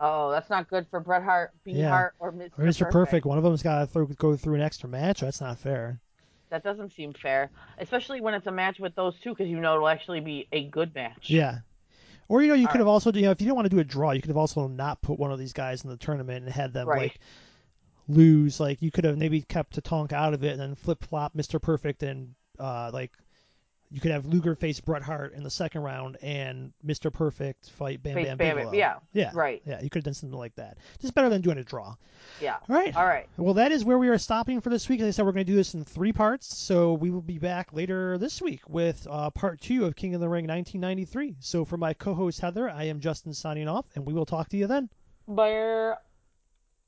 [SPEAKER 2] Oh, that's not good for Bret Hart, B
[SPEAKER 1] Yeah.
[SPEAKER 2] Hart, or Mr.
[SPEAKER 1] Or Mr. Perfect. One of them's got to go through an extra match. That's not fair.
[SPEAKER 2] That doesn't seem fair, especially when it's a match with those two, because you know it'll actually be a good match.
[SPEAKER 1] Yeah. Or you know, you could have also, you know, if you didn't want to do a draw, you could have also not put one of these guys in the tournament and had them
[SPEAKER 2] Right.
[SPEAKER 1] like lose. Like you could have maybe kept Tatanka out of it and then flip flop Mr. Perfect and uh like you could have Luger face Bret Hart in the second round and Mr. Perfect fight Bam Bam
[SPEAKER 2] Bam yeah,
[SPEAKER 1] Yeah.
[SPEAKER 2] right.
[SPEAKER 1] Yeah, you could have done something like that. Just better than doing a draw.
[SPEAKER 2] Yeah.
[SPEAKER 1] All right.
[SPEAKER 2] All right.
[SPEAKER 1] Well, that is where we are stopping for this week. As I said, we're going to do this in three parts. So we will be back later this week with uh, part two of King of the Ring 1993. So for my co-host Heather, I am Justin signing off, and we will talk to you then.
[SPEAKER 2] Bye.